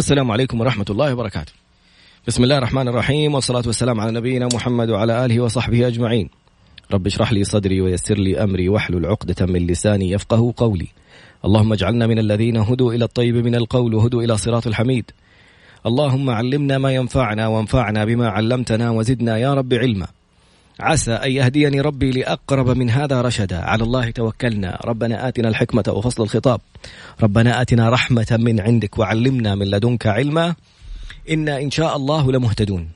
السلام عليكم ورحمة الله وبركاته. بسم الله الرحمن الرحيم والصلاة والسلام على نبينا محمد وعلى آله وصحبه أجمعين. رب اشرح لي صدري ويسر لي أمري واحلل عقدة من لساني يفقه قولي. اللهم اجعلنا من الذين هدوا إلى الطيب من القول وهدوا إلى صراط الحميد. اللهم علمنا ما ينفعنا وانفعنا بما علمتنا وزدنا يا رب علما. عسى أن يهديني ربي لأقرب من هذا رشدا. على الله توكلنا. ربنا آتنا الحكمة وفصل الخطاب. ربنا آتنا رحمة من عندك وعلمنا من لدنك علما. إنا إن شاء الله لمهتدون.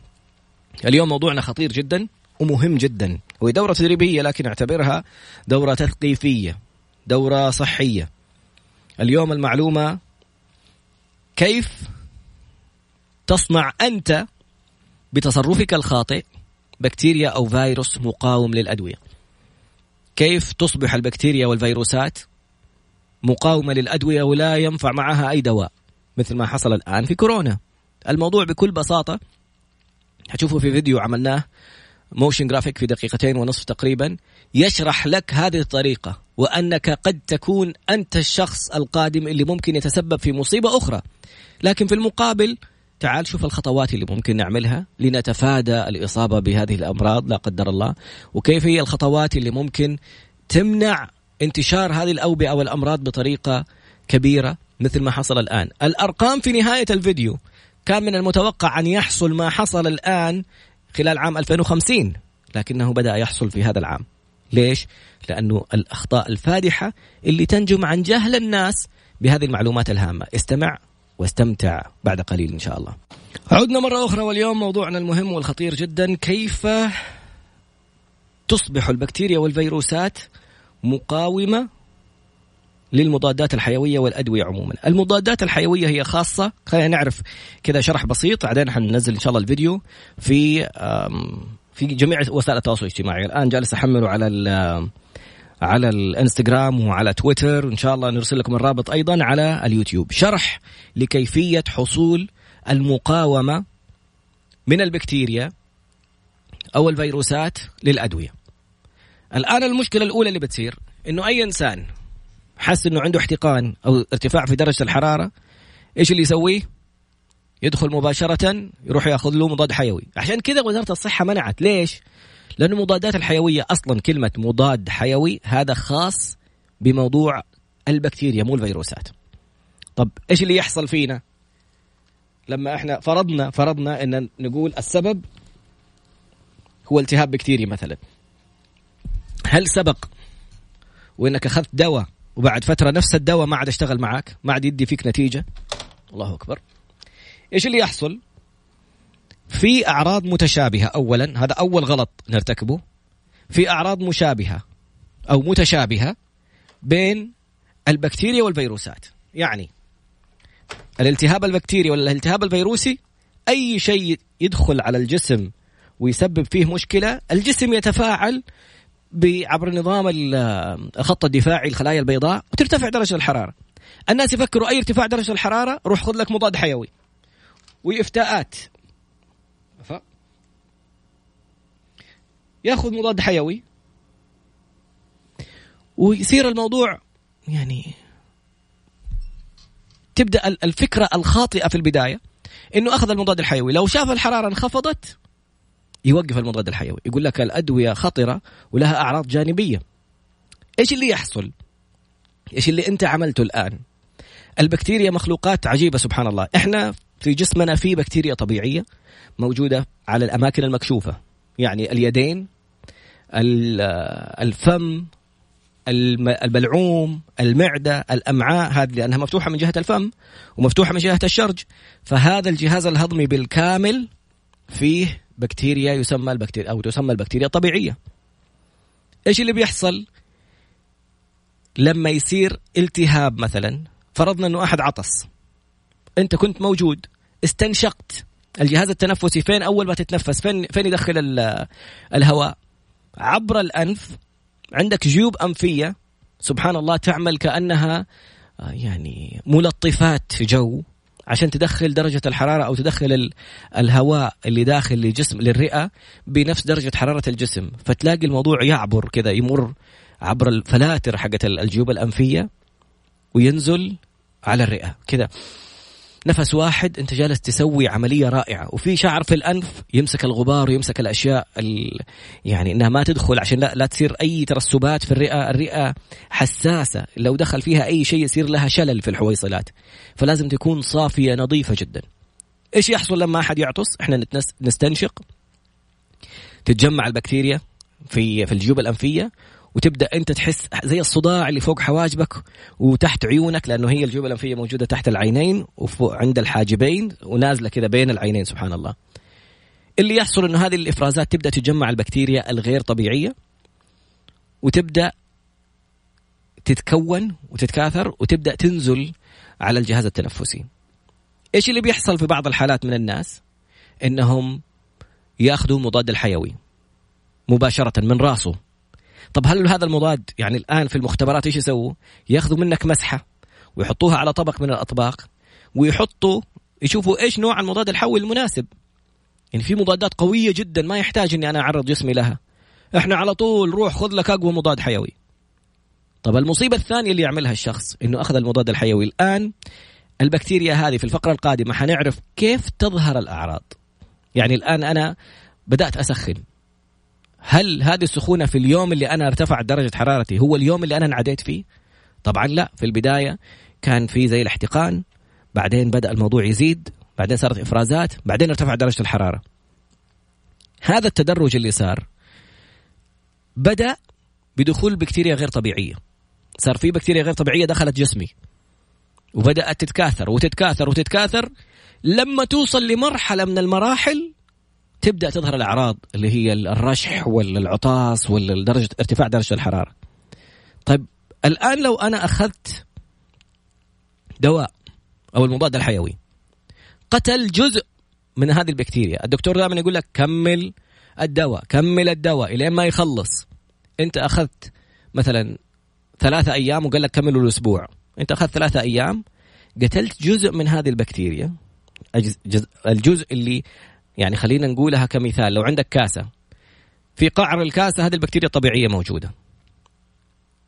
اليوم موضوعنا خطير جدا ومهم جدا. وهي دورة تدريبية لكن أعتبرها دورة تثقيفية دورة صحية. اليوم المعلومة كيف تصنع أنت بتصرفك الخاطئ بكتيريا أو فيروس مقاوم للأدوية. كيف تصبح البكتيريا والفيروسات؟ مقاومة للأدوية ولا ينفع معها أي دواء مثل ما حصل الآن في كورونا. الموضوع بكل بساطة هتشوفوا في فيديو عملناه motion graphic في دقيقتين ونصف تقريبا يشرح لك هذه الطريقة وأنك قد تكون أنت الشخص القادم اللي ممكن يتسبب في مصيبة أخرى. لكن في المقابل تعال شوف الخطوات اللي ممكن نعملها لنتفادى الإصابة بهذه الأمراض لا قدر الله. وكيف هي الخطوات اللي ممكن تمنع انتشار هذه الأوبئة والأمراض بطريقة كبيرة مثل ما حصل الآن؟ الأرقام في نهاية الفيديو كان من المتوقع أن يحصل ما حصل الآن خلال عام 2050 لكنه بدأ يحصل في هذا العام. ليش؟ لأنه الأخطاء الفادحة اللي تنجم عن جهل الناس بهذه المعلومات الهامة. استمع. واستمتع بعد قليل إن شاء الله. عدنا مرة أخرى واليوم موضوعنا المهم والخطير جدا. كيف تصبح البكتيريا والفيروسات مقاومة للمضادات الحيوية والأدوية عموما؟ المضادات الحيوية هي خاصة. خلينا نعرف كذا شرح بسيط بعدين حننزل إن شاء الله الفيديو في في جميع وسائل التواصل الاجتماعي. الآن جالس أحمله على على الانستغرام وعلى تويتر وإن شاء الله نرسل لكم الرابط أيضا على اليوتيوب. شرح لكيفية حصول المقاومة من البكتيريا أو الفيروسات للأدوية. الآن المشكلة الأولى اللي بتصير إنه أي إنسان حس إنه عنده احتقان أو ارتفاع في درجة الحرارة إيش اللي يسويه؟ يدخل مباشرة يروح ياخذ له مضاد حيوي. عشان كذا وزارة الصحة منعت. ليش؟ لأن المضادات الحيوية أصلا كلمة مضاد حيوي هذا خاص بموضوع البكتيريا مو الفيروسات. طب إيش اللي يحصل فينا؟ لما إحنا فرضنا فرضنا إن نقول السبب هو التهاب بكتيري مثلا. هل سبق وإنك أخذت دواء وبعد فترة نفس الدواء ما عاد أشتغل معك ما عاد يدي فيك نتيجة؟ الله أكبر. إيش اللي يحصل؟ في أعراض متشابهة. اولا هذا أول غلط نرتكبه. في أعراض مشابهة أو متشابهة بين البكتيريا والفيروسات. يعني الالتهاب البكتيري ولا الالتهاب الفيروسي أي شيء يدخل على الجسم ويسبب فيه مشكلة الجسم يتفاعل عبر نظام الخط الدفاعي الخلايا البيضاء وترتفع درجة الحرارة. الناس يفكروا أي ارتفاع درجة الحرارة؟ روح خذ لك مضاد حيوي. وافتاءات ياخذ مضاد حيوي. ويصير الموضوع يعني تبدأ الفكرة الخاطئة في البداية إنه أخذ المضاد الحيوي. لو شاف الحرارة انخفضت يوقف المضاد الحيوي. يقول لك الأدوية خطرة ولها أعراض جانبية. إيش اللي يحصل؟ إيش اللي أنت عملته الآن؟ البكتيريا مخلوقات عجيبة سبحان الله. إحنا في جسمنا في بكتيريا طبيعية موجودة على الأماكن المكشوفة. يعني اليدين الفم البلعوم المعدة الأمعاء هذه لأنها مفتوحة من جهة الفم ومفتوحة من جهة الشرج. فهذا الجهاز الهضمي بالكامل فيه بكتيريا يسمى البكتيريا أو تسمى البكتيريا الطبيعية. إيش اللي بيحصل؟ لما يصير التهاب مثلا فرضنا أنه أحد عطس. أنت كنت موجود استنشقت. الجهاز التنفسي فين أول ما تتنفس؟ فين فين يدخل الهواء؟ عبر الأنف عندك جيوب أنفية سبحان الله تعمل كأنها آه، يعني ملطفات في جو عشان تدخل درجة الحرارة أو تدخل الهواء اللي داخل للجسم للرئة بنفس درجة حرارة الجسم. فتلاقي الموضوع يعبر كذا يمر عبر الفلاتر حقت الجيوب الأنفية وينزل على الرئة. كذا نفس واحد أنت جالس تسوي عملية رائعة وفي شعر في الأنف يمسك الغبار ويمسك الأشياء ال... يعني إنها ما تدخل عشان لا لا تصير أي ترسبات في الرئة، الرئة حساسة لو دخل فيها أي شيء يصير لها شلل في الحويصلات فلازم تكون صافية نظيفة جدا. إيش يحصل لما أحد يعطس؟ إحنا نتنس... نستنشق تتجمع البكتيريا في في الجيوب الأنفية وتبدأ أنت تحس زي الصداع اللي فوق حواجبك وتحت عيونك لأنه هي الجيوب الأنفية موجودة تحت العينين وفوق عند الحاجبين ونازلة كذا بين العينين سبحان الله. اللي يحصل إنه هذه الإفرازات تبدأ تجمع البكتيريا الغير طبيعية وتبدأ تتكون وتتكاثر وتبدأ تنزل على الجهاز التنفسي. إيش اللي بيحصل في بعض الحالات من الناس؟ إنهم يأخذوا مضاد الحيوي مباشرة من راسه طب هل هذا المضاد يعني الآن في المختبرات إيش يسووا؟ ياخذوا منك مسحة ويحطوها على طبق من الأطباق ويحطوا يشوفوا إيش نوع المضاد الحيوي المناسب. يعني في مضادات قوية جدا ما يحتاج إني أنا أعرض جسمي لها. إحنا على طول روح خذ لك أقوى مضاد حيوي. طب المصيبة الثانية اللي يعملها الشخص إنه أخذ المضاد الحيوي الآن البكتيريا هذه في الفقرة القادمة حنعرف كيف تظهر الأعراض. يعني الآن أنا بدأت أسخن هل هذه السخونة في اليوم اللي أنا ارتفعت درجة حرارتي هو اليوم اللي أنا انعديت فيه؟ طبعا لا. في البداية كان في زي الاحتقان بعدين بدأ الموضوع يزيد بعدين صارت إفرازات بعدين ارتفع درجة الحرارة. هذا التدرج اللي صار بدأ بدخول بكتيريا غير طبيعية. صار في بكتيريا غير طبيعية دخلت جسمي. وبدأت تتكاثر وتتكاثر وتتكاثر. لما توصل لمرحلة من المراحل تبدأ تظهر الأعراض اللي هي الرشح ولا العطاس ولا درجه ارتفاع درجة الحرارة. طيب الآن لو أنا أخذت دواء أو المضاد الحيوي قتل جزء من هذه البكتيريا، الدكتور دائما يقول لك كمل الدواء، كمل الدواء إلين ما يخلص. أنت أخذت مثلا ثلاثة أيام وقال لك كملوا الأسبوع، أنت أخذت ثلاثة أيام قتلت جزء من هذه البكتيريا الجزء اللي يعني خلينا نقولها كمثال. لو عندك كاسة في قعر الكاسة هذه البكتيريا الطبيعية موجودة.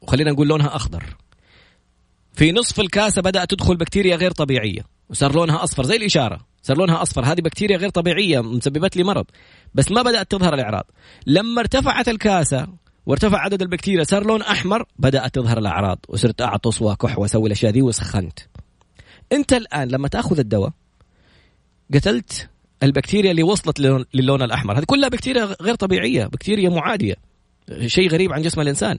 وخلينا نقول لونها أخضر. في نصف الكاسة بدأت تدخل بكتيريا غير طبيعية وصار لونها أصفر زي الإشارة. صار لونها أصفر. هذه بكتيريا غير طبيعية مسببت لي مرض. بس ما بدأت تظهر الأعراض. لما ارتفعت الكاسة وارتفع عدد البكتيريا صار لون أحمر بدأت تظهر الأعراض. وصرت أعطس وأكح وأسوي الأشياء دي وسخنت. أنت الآن لما تأخذ الدواء قتلت البكتيريا اللي وصلت للون الأحمر. هذه كلها بكتيريا غير طبيعية بكتيريا معادية شيء غريب عن جسم الإنسان.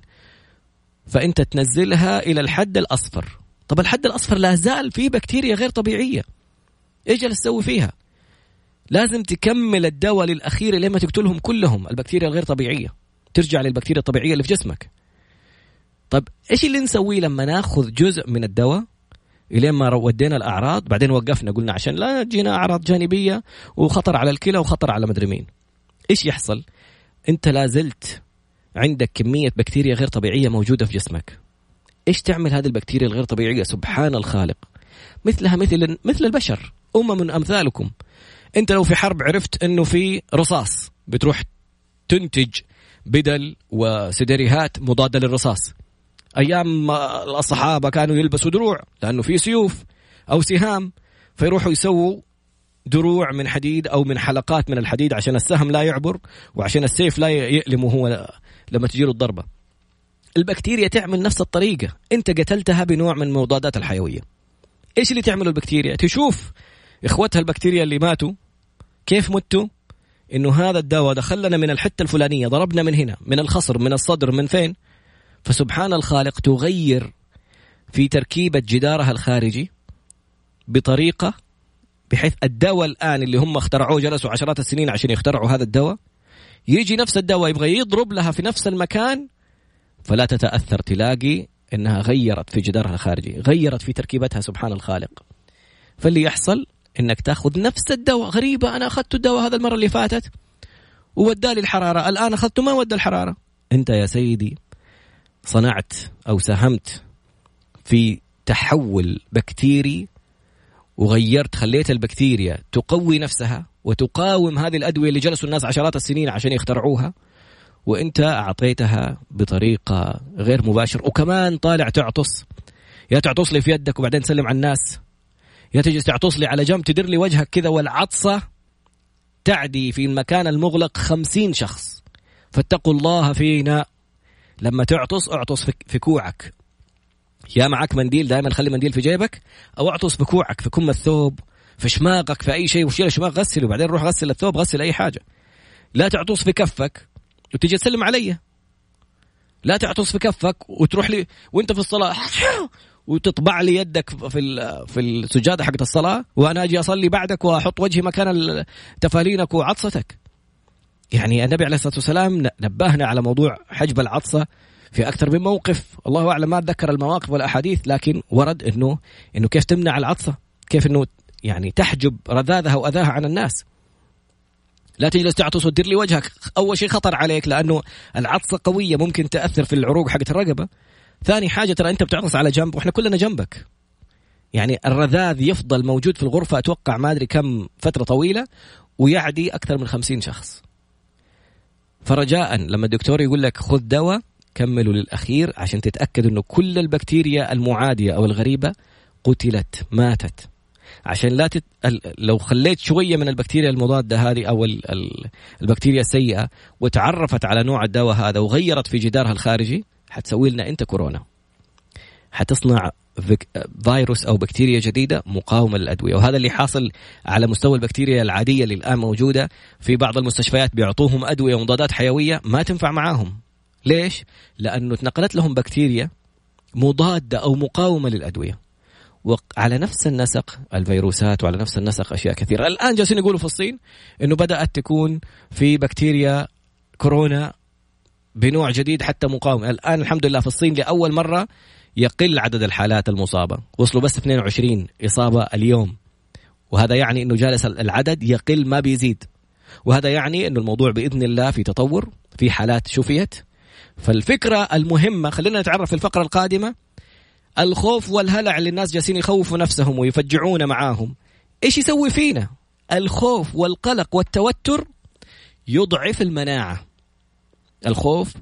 فأنت تنزلها إلى الحد الأصفر. طب الحد الأصفر لا زال في بكتيريا غير طبيعية. إيش جالس تسوي فيها؟ لازم تكمل الدواء للأخير لما تقتلهم كلهم البكتيريا الغير طبيعية. ترجع للبكتيريا الطبيعية اللي في جسمك. طب إيش اللي نسويه لما ناخذ جزء من الدواء؟ إلين ما ودينا الأعراض بعدين وقفنا قلنا عشان لا تجينا أعراض جانبية وخطر على الكلى وخطر على مدري مين. إيش يحصل؟ أنت لا زلت عندك كمية بكتيريا غير طبيعية موجودة في جسمك. إيش تعمل هذه البكتيريا الغير طبيعية؟ سبحان الخالق. مثلها مثل مثل البشر. امم أمثالكم. أنت لو في حرب عرفت إنه في رصاص بتروح تنتج بدل وسدريهات مضادة للرصاص. أيام الصحابه كانوا يلبسوا دروع لأنه في سيوف أو سهام فيروحوا يسووا دروع من حديد أو من حلقات من الحديد عشان السهم لا يعبر وعشان السيف لا يألمه هو لما تجيله الضربة. البكتيريا تعمل نفس الطريقة، أنت قتلتها بنوع من المضادات الحيوية. إيش اللي تعمله البكتيريا؟ تشوف إخوتها البكتيريا اللي ماتوا كيف متوا؟ إنه هذا الدواء دخلنا من الحتة الفلانية، ضربنا من هنا، من الخصر، من الصدر، من فين؟ فسبحان الخالق تغير في تركيبة جدارها الخارجي بطريقة بحيث الدواء الآن اللي هم اخترعوه جلسوا عشرات السنين عشان يخترعوا هذا الدواء. يجي نفس الدواء يبغى يضرب لها في نفس المكان فلا تتأثر تلاقي إنها غيرت في جدارها الخارجي غيرت في تركيبتها سبحان الخالق. فاللي يحصل إنك تأخذ نفس الدواء غريبة أنا أخذت الدواء هذا المرة اللي فاتت وودالي الحرارة الآن أخذته ما ودى الحرارة. أنت يا سيدي صنعت أو ساهمت في تحول بكتيري وغيرت خليت البكتيريا تقوي نفسها وتقاوم هذه الأدوية اللي جلسوا الناس عشرات السنين عشان يخترعوها. وإنت أعطيتها بطريقة غير مباشر وكمان طالع تعطس. يا تعطس لي في يدك وبعدين تسلم على الناس. يا تجلس تعطس لي على جنب تدر لي وجهك كذا والعطسة تعدي في المكان المغلق خمسين شخص. فاتقوا الله فينا لما تعطس اعطس في كوعك. يا معك منديل دائما خلي منديل في جيبك أو اعطس في كوعك في كم الثوب في شماغك في أي شيء وشيل الشماغ غسل وبعدين روح غسل الثوب غسل أي حاجة. لا تعطس في كفك وتجي تسلم علي. لا تعطس في كفك وتروح لي وانت في الصلاة وتطبع لي يدك في في السجادة حقت الصلاة وأنا أجي أصلي بعدك وأحط وجهي مكان تفالينك وعطستك. يعني النبي عليه الصلاة والسلام نبهنا على موضوع حجب العطسه في أكثر من موقف، الله أعلم ما اتذكر المواقف والأحاديث لكن ورد انه إنه كيف تمنع العطسه، كيف إنه يعني تحجب رذاذها وأذاها عن الناس. لا تجلس تعطس وتدير لي وجهك، أول شيء خطر عليك لأنه العطسه قوية ممكن تأثر في العروق حقت الرقبة. ثاني حاجة ترى أنت بتعطس على جنب وإحنا كلنا جنبك. يعني الرذاذ يفضل موجود في الغرفة أتوقع ما أدري كم فترة طويلة ويعدي أكثر من خمسين شخص. فرجاء لما الدكتور يقول لك خذ دواء كملوا للأخير عشان تتأكد أنه كل البكتيريا المعادية أو الغريبة قتلت ماتت. عشان لا تت... لو خليت شوية من البكتيريا المضادة هذه أو البكتيريا السيئة وتعرفت على نوع الدواء هذا وغيرت في جدارها الخارجي حتسوي لنا أنت كورونا. حتصنع فيروس أو بكتيريا جديدة مقاومة للأدوية. وهذا اللي حاصل على مستوى البكتيريا العادية اللي الآن موجودة في بعض المستشفيات. بيعطوهم أدوية ومضادات حيوية ما تنفع معاهم. ليش؟ لأنه تنقلت لهم بكتيريا مضادة أو مقاومة للأدوية. وعلى نفس النسق الفيروسات وعلى نفس النسق أشياء كثيرة. الآن جالسين يقولوا في الصين إنه بدأت تكون في بكتيريا كورونا بنوع جديد حتى مقاوم الآن الحمد لله في الصين لأول مرة يقل عدد الحالات المصابة. وصلوا بس 22 إصابة اليوم. وهذا يعني أنه جالس العدد يقل ما بيزيد. وهذا يعني أنه الموضوع بإذن الله في تطور في حالات شفيت. فالفكرة المهمة خلينا نتعرف في الفقرة القادمة الخوف والهلع اللي الناس جالسين يخوفوا نفسهم ويفجعونا معاهم. إيش يسوي فينا؟ الخوف والقلق والتوتر يضعف المناعة. الخوف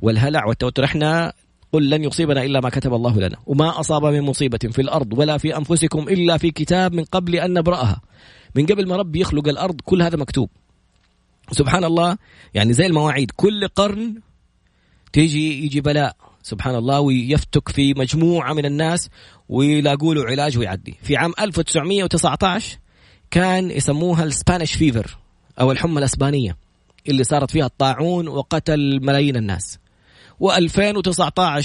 والهلع والتوتر. إحنا قل لن يصيبنا إلا ما كتب الله لنا. وما أصاب من مصيبة في الأرض ولا في أنفسكم إلا في كتاب من قبل أن نبرأها. من قبل ما ربي يخلق الأرض كل هذا مكتوب. سبحان الله يعني زي المواعيد. كل قرن تيجي يجي بلاء. سبحان الله ويفتك في مجموعة من الناس ويلاقوا له علاج ويعدي. في عام 1919 كان يسموها السبانيش فيفر أو الحمى الأسبانية اللي صارت فيها الطاعون وقتل ملايين الناس. و2019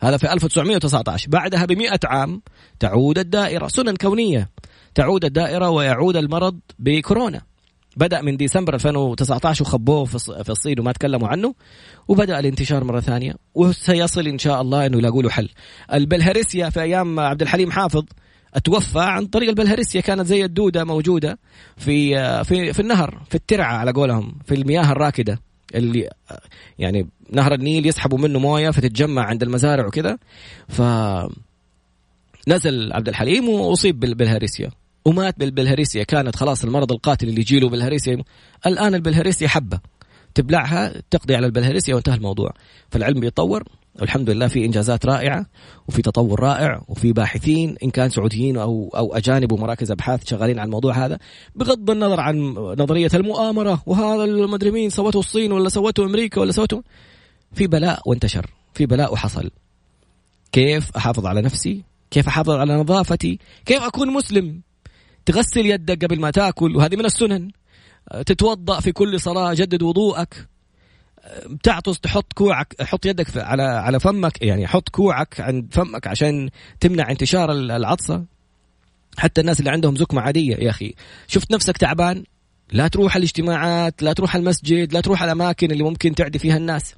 هذا في 1919 بعدها ب عام تعود الدائرة سنن كونية تعود الدائرة ويعود المرض بكورونا. بدأ من ديسمبر 2019 وخبوه في الصين وما تكلموا عنه وبدأ الانتشار مرة ثانية وسيصل إن شاء الله أنه يلاقوا له حل. البلهارسيا في أيام عبد الحليم حافظ توفى عن طريق البلهارسيا كانت زي الدودة موجودة في في في النهر في الترعة على قولهم في المياه الراكدة. اللي يعني نهر النيل يسحبوا منه موية فتتجمع عند المزارع وكذا. ف نزل عبد الحليم وأصيب بالبلهارسيا ومات بالبلهارسيا كانت خلاص المرض القاتل اللي يجيله بالهارسيا الآن البلهارسيا حبة. تبلعها تقضي على البلهارسيا وانتهى الموضوع. فالعلم بيتطور. والحمد لله في إنجازات رائعة وفي تطور رائع وفي باحثين إن كان سعوديين أو أو أجانب ومراكز أبحاث شغالين على الموضوع هذا بغض النظر عن نظرية المؤامرة وهذا المدري مين سوته الصين ولا سوته أمريكا ولا سوته. في بلاء وانتشر في بلاء وحصل. كيف أحافظ على نفسي؟ كيف أحافظ على نظافتي؟ كيف أكون مسلم؟ تغسل يدك قبل ما تأكل وهذه من السنن. تتوضأ في كل صلاة جدد وضوءك. بتعطس تحط كوعك حط يدك على على فمك يعني حط كوعك عند فمك عشان تمنع انتشار العطسة. حتى الناس اللي عندهم زكمة عادية يا أخي. شفت نفسك تعبان؟ لا تروح الاجتماعات لا تروح المسجد لا تروح الأماكن اللي ممكن تعدي فيها الناس.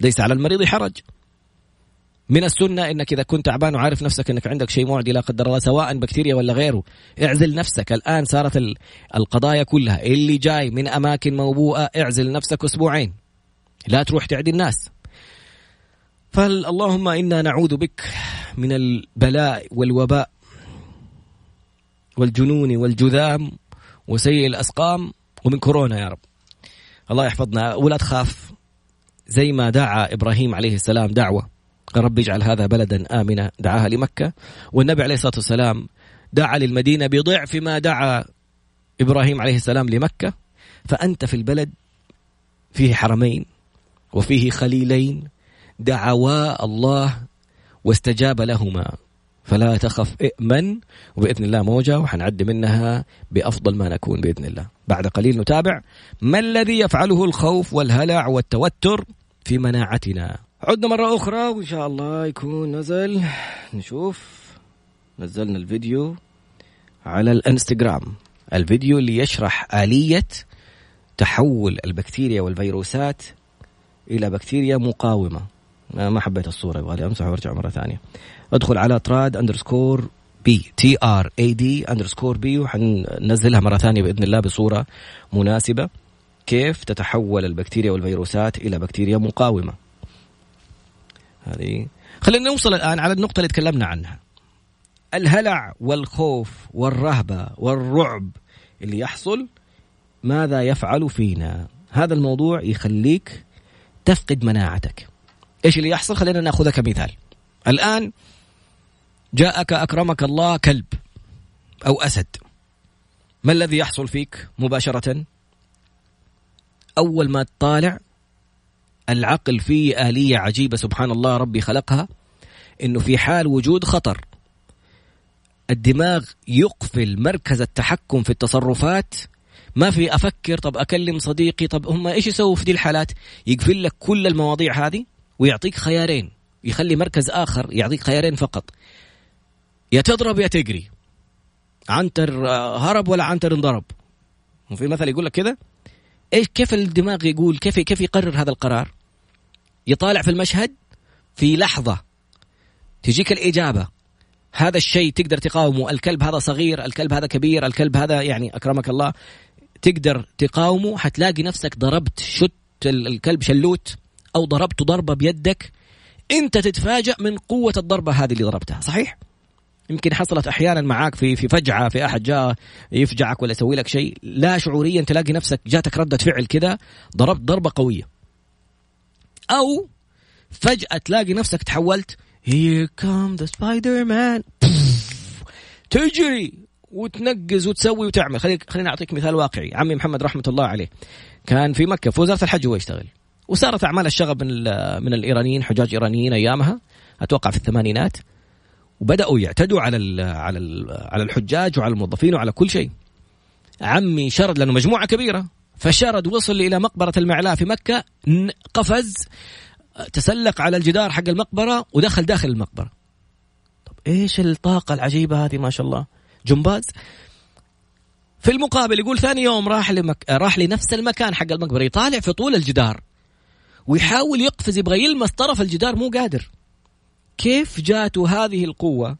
ليس على المريض حرج. من السنة إنك إذا كنت تعبان وعارف نفسك إنك عندك شيء معدي لا قدر الله سواء بكتيريا ولا غيره اعزل نفسك. الآن صارت القضايا كلها اللي جاي من أماكن موبوءة اعزل نفسك أسبوعين. لا تروح تعدي الناس. فاللهم إنا نعوذ بك من البلاء والوباء والجنون والجذام وسيء الأسقام ومن كورونا يا رب. الله يحفظنا. ولا تخاف. زي ما دعا إبراهيم عليه السلام دعوة. رب اجعل هذا بلدا آمنا. دعاها لمكة. والنبي عليه الصلاة والسلام دعا للمدينة بضعف ما دعا إبراهيم عليه السلام لمكة. فأنت في البلد فيه حرمين. وفيه خليلين دعوا الله واستجاب لهما. فلا تخف ائمن وبإذن الله موجة وحنعدي منها بأفضل ما نكون بإذن الله. بعد قليل نتابع. ما الذي يفعله الخوف والهلع والتوتر في مناعتنا. عدنا مرة أخرى وإن شاء الله يكون نزل. نشوف. نزلنا الفيديو على الانستغرام. الفيديو اللي يشرح آلية تحول البكتيريا والفيروسات إلى بكتيريا مقاومة. ما حبيت الصورة يبغى لي امسح وارجع مرة ثانية. ادخل على trad underscore b T R A D underscore B وحننزلها مرة ثانية بإذن الله بصورة مناسبة. كيف تتحول البكتيريا والفيروسات إلى بكتيريا مقاومة؟ هذه. خلينا نوصل الآن على النقطة اللي تكلمنا عنها. الهلع والخوف والرهبة والرعب اللي يحصل ماذا يفعل فينا؟ هذا الموضوع يخليك تفقد مناعتك. إيش اللي يحصل؟ خلينا ناخذها كمثال الآن جاءك أكرمك الله كلب أو أسد. ما الذي يحصل فيك مباشرة؟ أول ما تطالع العقل فيه آلية عجيبة سبحان الله ربي خلقها إنه في حال وجود خطر الدماغ يقفل مركز التحكم في التصرفات ما في أفكر طب أكلم صديقي طب هم إيش يسووا في دي الحالات؟ يقفل لك كل المواضيع هذه ويعطيك خيارين. يخلي مركز آخر يعطيك خيارين فقط. يا تضرب يا تجري. عنتر هرب ولا عنتر انضرب؟ وفي مثل يقول لك كذا إيش كيف الدماغ يقول كيف كيف يقرر هذا القرار؟ يطالع في المشهد في لحظة تجيك الإجابة. هذا الشيء تقدر تقاومه. الكلب هذا صغير الكلب هذا كبير الكلب هذا يعني أكرمك الله. تقدر تقاومه حتلاقي نفسك ضربت شت الكلب شلوت أو ضربته ضربة بيدك. أنت تتفاجأ من قوة الضربة هذه اللي ضربتها صحيح؟ يمكن حصلت أحيانا معاك في في فجعة في أحد جاء يفجعك ولا يسوي لك شيء. لا شعوريا تلاقي نفسك جاتك ردة فعل كذا ضربت ضربة قوية. أو فجأة تلاقي نفسك تحولت Here come the spider man تجري. وتنقز وتسوي وتعمل. خليني خليني أعطيك مثال واقعي. عمي محمد رحمة الله عليه كان في مكة في وزارة الحج هو يشتغل. وصارت أعمال الشغب من من الإيرانيين حجاج إيرانيين أيامها أتوقع في الثمانينات. وبدأوا يعتدوا على ال على ال على الحجاج وعلى الموظفين وعلى كل شيء. عمي شرد لأنه مجموعة كبيرة فشرد وصل إلى مقبرة المعلاء في مكة قفز تسلق على الجدار حق المقبرة ودخل داخل المقبرة. طب إيش الطاقة العجيبة هذه ما شاء الله. جمباز. في المقابل يقول ثاني يوم راح لمك... راح لنفس المكان حق المقبرة يطالع في طول الجدار ويحاول يقفز يبغى يلمس طرف الجدار مو قادر. كيف جاته هذه القوة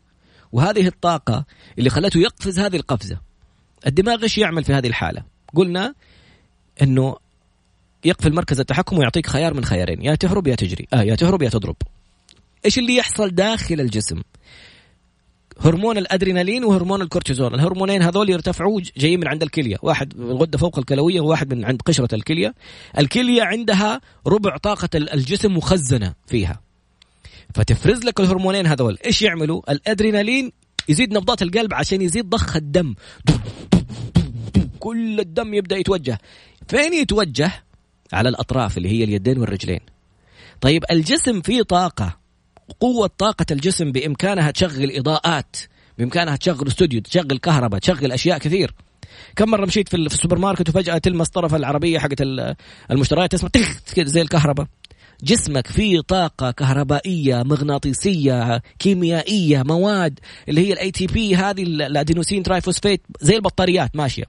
وهذه الطاقة اللي خلته يقفز هذه القفزة؟ الدماغ إيش يعمل في هذه الحالة؟ قلنا إنه يقفل مركز التحكم ويعطيك خيار من خيارين يا تهرب يا تجري آه يا تهرب يا تضرب. إيش اللي يحصل داخل الجسم؟ هرمون الأدرينالين وهرمون الكورتيزون الهرمونين هذول يرتفعوا جايين من عند الكلية. واحد الغده فوق الكلوية وواحد من عند قشرة الكلية. الكلية عندها ربع طاقة الجسم مخزنة فيها. فتفرز لك الهرمونين هذول. إيش يعملوا؟ الأدرينالين يزيد نبضات القلب عشان يزيد ضخ الدم. كل الدم يبدأ يتوجه. فين يتوجه؟ على الأطراف اللي هي اليدين والرجلين. طيب الجسم فيه طاقة. قوة طاقة الجسم بإمكانها تشغل إضاءات بإمكانها تشغل استوديو تشغل كهرباء تشغل أشياء كثير. كم مرة مشيت في السوبر ماركت وفجأة تلمس طرف العربية حقت المشتريات تسمع كذا زي الكهرباء. جسمك فيه طاقة كهربائية مغناطيسية كيميائية مواد اللي هي ال ATP هذه ال adenosine triphosphate زي البطاريات ماشية.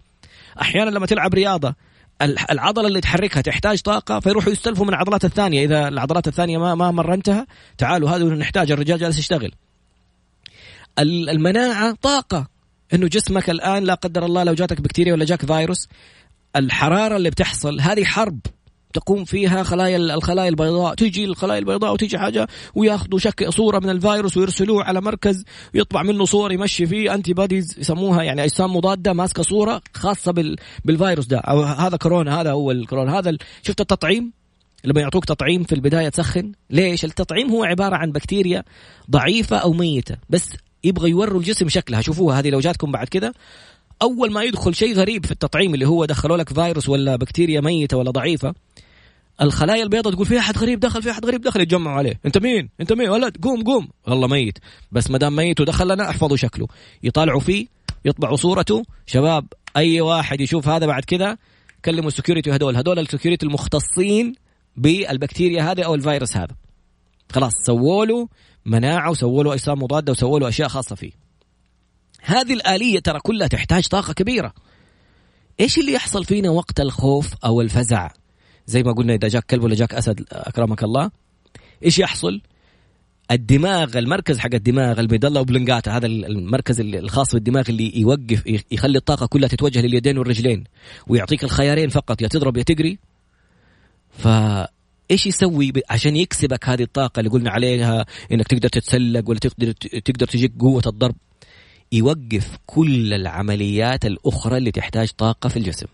أحيانا لما تلعب رياضة العضلة اللي تحركها تحتاج طاقة فيروحوا يستلفوا من العضلات الثانية. إذا العضلات الثانية ما ما مرنتها تعالوا هذا نحتاج الرجال جالس يشتغل. المناعة طاقة إنه جسمك الآن لا قدر الله لو جاتك بكتيريا ولا جاك فيروس الحرارة اللي بتحصل هذه حرب. تقوم فيها خلايا الخلايا البيضاء. تيجي الخلايا البيضاء وتيجي حاجة وياخذوا شك صورة من الفيروس ويرسلوه على مركز يطلع منه صور يمشي فيه انتي بوديز يسموها يعني أجسام مضادة ماسكة صورة خاصة بال بالفيروس ده. أو هذا كورونا هذا هو الكورونا. هذا شفت التطعيم؟ لما يعطوك تطعيم في البداية تسخن. ليش؟ التطعيم هو عبارة عن بكتيريا ضعيفة أو ميتة بس يبغى يوروا الجسم شكلها. شوفوها هذه لو جاتكم بعد كذا أول ما يدخل شيء غريب في التطعيم اللي هو دخلوا لك فيروس ولا بكتيريا ميتة ولا ضعيفة الخلايا البيضاء تقول في أحد غريب دخل في أحد غريب دخل يتجمعوا عليه. أنت مين؟ أنت مين؟ ولد قوم قوم. والله ميت. بس ما دام ميت ودخل لنا احفظوا شكله. يطالعوا فيه يطبعوا صورته. شباب أي واحد يشوف هذا بعد كذا كلموا ال security هذول. هذول ال security المختصين بالبكتيريا هذه أو الفيروس هذا. خلاص سووا له مناعة وسووا له أجسام مضادة وسووا له أشياء خاصة فيه. هذه الآلية ترى كلها تحتاج طاقة كبيرة. إيش اللي يحصل فينا وقت الخوف أو الفزع؟ زي ما قلنا إذا جاك كلب ولا جاك أسد أكرمك الله. إيش يحصل؟ الدماغ المركز حق الدماغ الميدلا وبلنجاتا هذا المركز الخاص بالدماغ اللي يوقف يخلي الطاقة كلها تتوجه لليدين والرجلين ويعطيك الخيارين فقط يا تضرب يا تجري ف إيش يسوي عشان يكسبك هذه الطاقة اللي قلنا عليها إنك تقدر تتسلق ولا تقدر تقدر تجيك قوة الضرب. يوقف كل العمليات الأخرى اللي تحتاج طاقة في الجسم.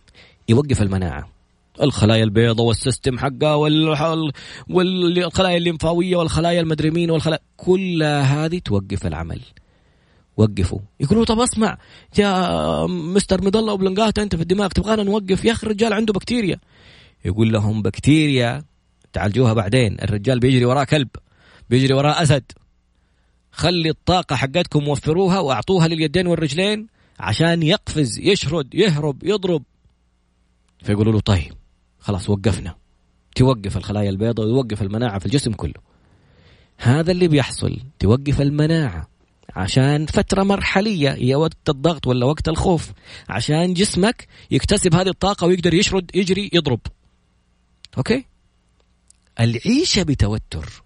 يوقف المناعة. الخلايا البيضاء والسيستم حقها والخلايا الليمفاوية والخلايا المدري مين والخلايا كلها هذه توقف العمل. وقفوا. يقولوا طب اسمع يا مستر مضلة وبلنقات أنت في الدماغ تبغانا نوقف؟ يا أخي الرجال عنده بكتيريا. يقول لهم بكتيريا؟ تعالجوها بعدين. الرجال بيجري وراه كلب بيجري وراه أسد. خلي الطاقة حقتكم وفروها وأعطوها لليدين والرجلين عشان يقفز يشرد يهرب يضرب. فيقولوا له طيب. خلاص وقفنا. توقف الخلايا البيضاء ويوقف المناعة في الجسم كله. هذا اللي بيحصل توقف المناعة عشان فترة مرحلية هي وقت الضغط ولا وقت الخوف عشان جسمك يكتسب هذه الطاقة ويقدر يشرد يجري يضرب. okay؟ العيشة بتوتر.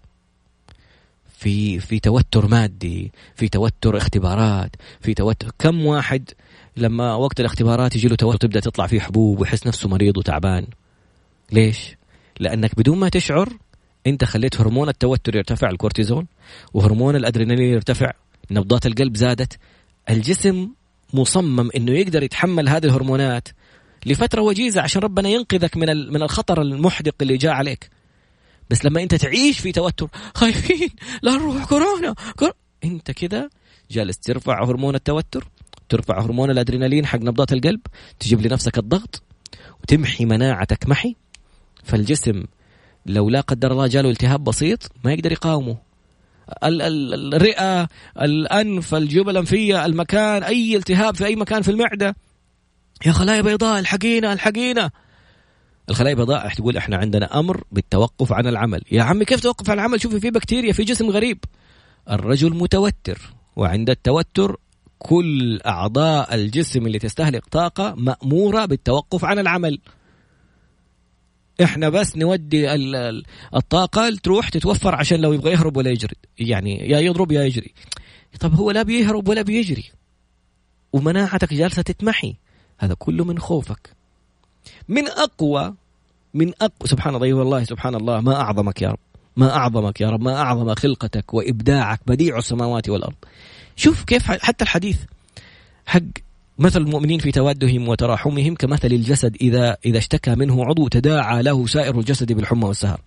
في في توتر مادي في توتر اختبارات في توتر. كم واحد لما وقت الاختبارات يجي له توتر تبدأ تطلع فيه حبوب ويحس نفسه مريض وتعبان؟ ليش؟ لأنك بدون ما تشعر أنت خليت هرمون التوتر يرتفع الكورتيزون وهرمون الأدرينالين يرتفع نبضات القلب زادت الجسم مصمم إنه يقدر يتحمل هذه الهرمونات لفترة وجيزة عشان ربنا ينقذك من من الخطر المحدق اللي جاء عليك بس لما أنت تعيش في توتر خايفين لا نروح كورونا كور... أنت كده جالس ترفع هرمون التوتر ترفع هرمون الأدرينالين حق نبضات القلب تجيب لنفسك الضغط وتمحي مناعتك محي فالجسم لو لا قدر الله جاله التهاب بسيط ما يقدر يقاومه. الرئة الأنف الجيوب الأنفية المكان أي التهاب في أي مكان في المعدة. يا خلايا بيضاء الحقينا الحقينا الخلايا البيضاء تقول إحنا عندنا أمر بالتوقف عن العمل. يا عمي كيف توقف عن العمل؟ شوفي في بكتيريا في جسم غريب. الرجل متوتر وعند التوتر كل أعضاء الجسم اللي تستهلك طاقة مأمورة بالتوقف عن العمل. إحنا بس نودي الطاقة تروح تتوفر عشان لو يبغى يهرب ولا يجري. يعني يا يضرب يا يجري. طب هو لا بيهرب ولا بيجري. ومناعتك جالسة تتمحي. هذا كله من خوفك. من اقوى من اقوى سبحان الله والله سبحان الله ما أعظمك يا رب. ما أعظمك يا رب. ما أعظم خلقتك وإبداعك بديع السماوات والأرض. شوف كيف حتى الحديث حق مثل المؤمنين في تودهم وتراحمهم كمثل الجسد إذا إذا اشتكى منه عضو تداعى له سائر الجسد بالحمى والسهر.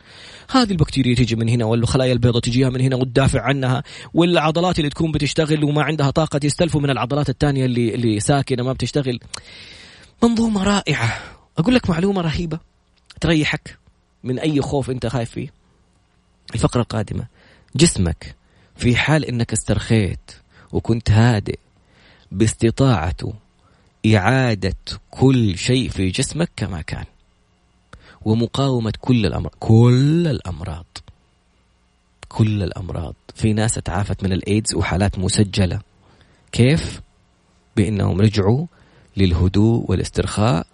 هذه البكتيريا تجي من هنا والخلايا البيضاء تجيها من هنا وتدافع عنها والعضلات اللي تكون بتشتغل وما عندها طاقة يستلفوا من العضلات الثانية اللي اللي ساكنة ما بتشتغل. منظومة رائعة. أقول لك معلومة رهيبة تريحك من أي خوف أنت خايف فيه. الفقرة القادمة. جسمك في حال أنك استرخيت وكنت هادئ باستطاعته إعادة كل شيء في جسمك كما كان ومقاومة كل الأمراض كل الأمراض كل الأمراض. في ناس تعافت من الإيدز وحالات مسجلة. كيف؟ بأنهم رجعوا للهدوء والاسترخاء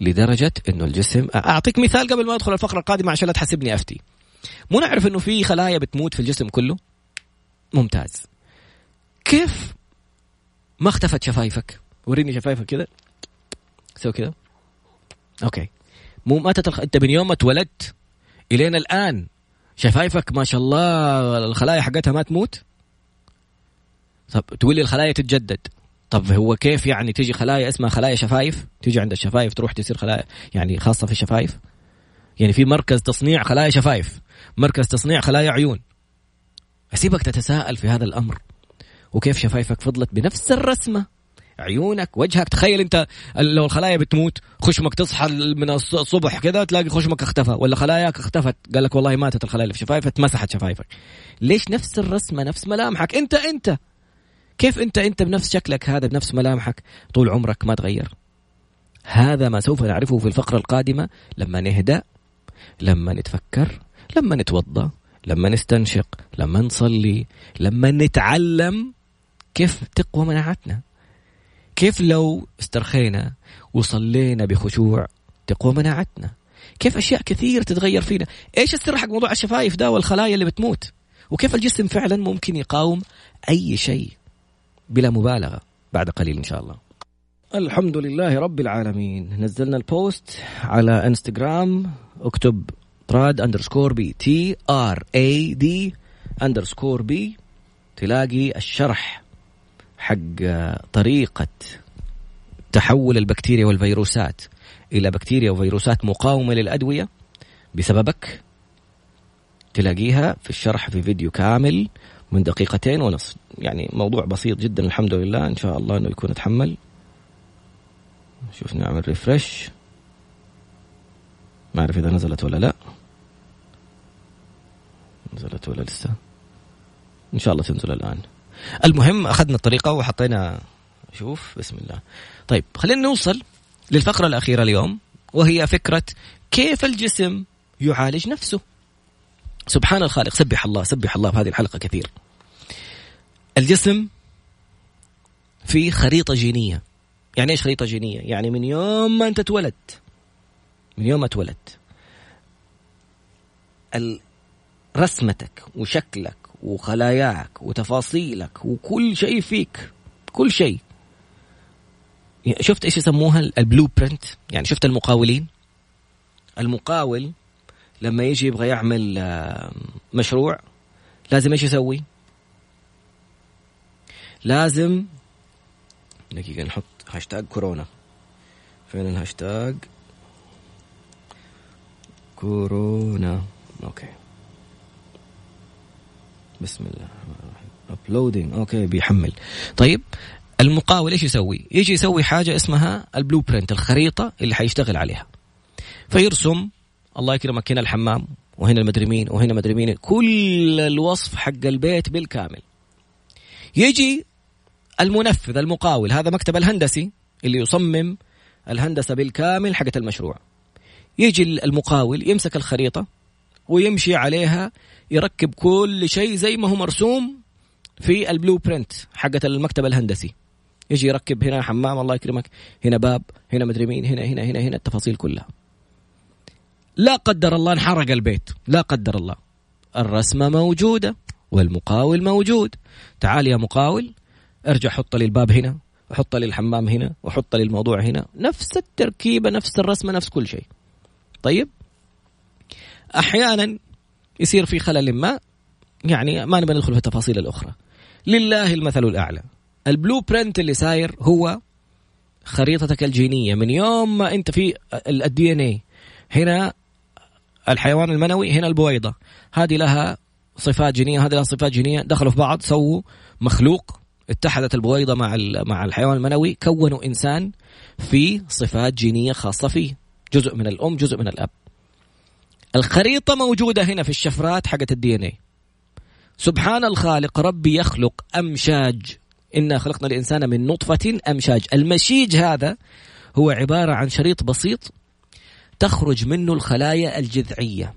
لدرجة أنه الجسم أعطيك مثال قبل ما أدخل الفقرة القادمة عشان لا تحسبني أفتي. مو نعرف أنه في خلايا بتموت في الجسم كله؟ ممتاز. كيف ما اختفت شفايفك. وريني شفايفك كذا. سوي كذا. okay. مو ماتت الخ... أنت من يوم ما اتولدت الين الآن شفايفك ما شاء الله الخلايا حقتها ما تموت؟ طب تقول لي الخلايا تتجدد. طب هو كيف يعني تيجي خلايا اسمها خلايا شفايف؟ تيجي عند الشفايف تروح تصير خلايا يعني خاصة في الشفايف؟ يعني في مركز تصنيع خلايا شفايف. مركز تصنيع خلايا عيون. أسيبك تتساءل في هذا الأمر. وكيف شفايفك فضلت بنفس الرسمة؟ عيونك وجهك تخيل انت لو الخلايا بتموت خشمك تصحى من الصبح كذا تلاقي خشمك اختفى ولا خلاياك اختفت قال لك والله ماتت الخلايا اللي في شفايفك مسحت شفايفك. ليش نفس الرسمة نفس ملامحك؟ انت انت! كيف انت انت بنفس شكلك هذا بنفس ملامحك؟ طول عمرك ما تغير. هذا ما سوف نعرفه في الفقرة القادمة لما نهدأ لما نتفكر لما نتوضأ لما نستنشق لما نصلي لما نتعلم كيف تقوى مناعتنا؟ كيف لو استرخينا وصلينا بخشوع تقوى مناعتنا؟ كيف أشياء كثير تتغير فينا؟ إيش السر حق موضوع الشفايف ده والخلايا اللي بتموت؟ وكيف الجسم فعلا ممكن يقاوم أي شيء بلا مبالغة بعد قليل إن شاء الله؟ الحمد لله رب العالمين. نزلنا ال post على إنستغرام اكتب trad underscore b T R A D underscore B تلاقي الشرح. حق طريقة تحول البكتيريا والفيروسات إلى بكتيريا وفيروسات مقاومة للأدوية بسببك تلاقيها في الشرح في فيديو كامل من دقيقتين ونصف يعني موضوع بسيط جدا الحمد لله. إن شاء الله أنه يكون أتحمل. شوف نعمل ريفرش ما أعرف إذا نزلت ولا لا. نزلت ولا لسه. إن شاء الله تنزل الآن. المهم أخذنا الطريقة وحطينا شوف بسم الله. طيب خلينا نوصل للفقرة الأخيرة اليوم وهي فكرة كيف الجسم يعالج نفسه. سبحان الخالق سبح الله سبح الله في هذه الحلقة كثير. الجسم في خريطة جينية. يعني إيش خريطة جينية؟ يعني من يوم ما أنت اتولدت من يوم ما اتولدت رسمتك وشكلك وخلاياك وتفاصيلك وكل شيء فيك كل شيء. شفت إيش يسموها البلو برنت يعني شفت المقاولين؟ المقاول لما يجي يبغى يعمل مشروع لازم إيش يسوي؟ لازم دقيقة نحط هاشتاج كورونا. فين الهاشتاج كورونا. okay. بسم الله uploading okay بيحمل. طيب المقاول إيش يسوي؟ يجي يسوي حاجة اسمها ال blueprint الخريطة اللي حيشتغل عليها. فيرسم الله يكرمك هنا الحمام وهنا المدري مين وهنا مدري مين كل الوصف حق البيت بالكامل. يجي المنفذ المقاول هذا مكتب الهندسي اللي يصمم الهندسة بالكامل حقت المشروع. يجي المقاول يمسك الخريطة ويمشي عليها يركب كل شيء زي ما هو مرسوم في البلو برنت حقت المكتب الهندسي. يجي يركب هنا حمام الله يكرمك هنا باب هنا مدري مين هنا هنا هنا هنا التفاصيل كلها. لا قدر الله انحرق البيت. لا قدر الله. الرسمة موجودة والمقاول موجود. تعال يا مقاول ارجع حط لي الباب هنا وحط لي الحمام هنا وحط لي الموضوع هنا. نفس التركيبة نفس الرسمة نفس كل شيء. طيب؟ أحيانا يصير في خلل ما يعني ما نبغى ندخل في التفاصيل الأخرى. لله المثل الأعلى. ال blueprint اللي صاير هو خريطتك الجينية. من يوم ما أنت في ال DNA هنا الحيوان المنوي هنا البويضة. هذه لها صفات جينية هذه لها صفات جينية. دخلوا في بعض سووا مخلوق. اتحدت البويضة مع مع الحيوان المنوي. كونوا إنسان في صفات جينية خاصة فيه. جزء من الأم جزء من الأب. الخريطة موجودة هنا في الشفرات حقت ال DNA سبحان الخالق ربي يخلق أمشاج. إنا خلقنا الإنسان من نطفة أمشاج. المشيج هذا هو عبارة عن شريط بسيط تخرج منه الخلايا الجذعية.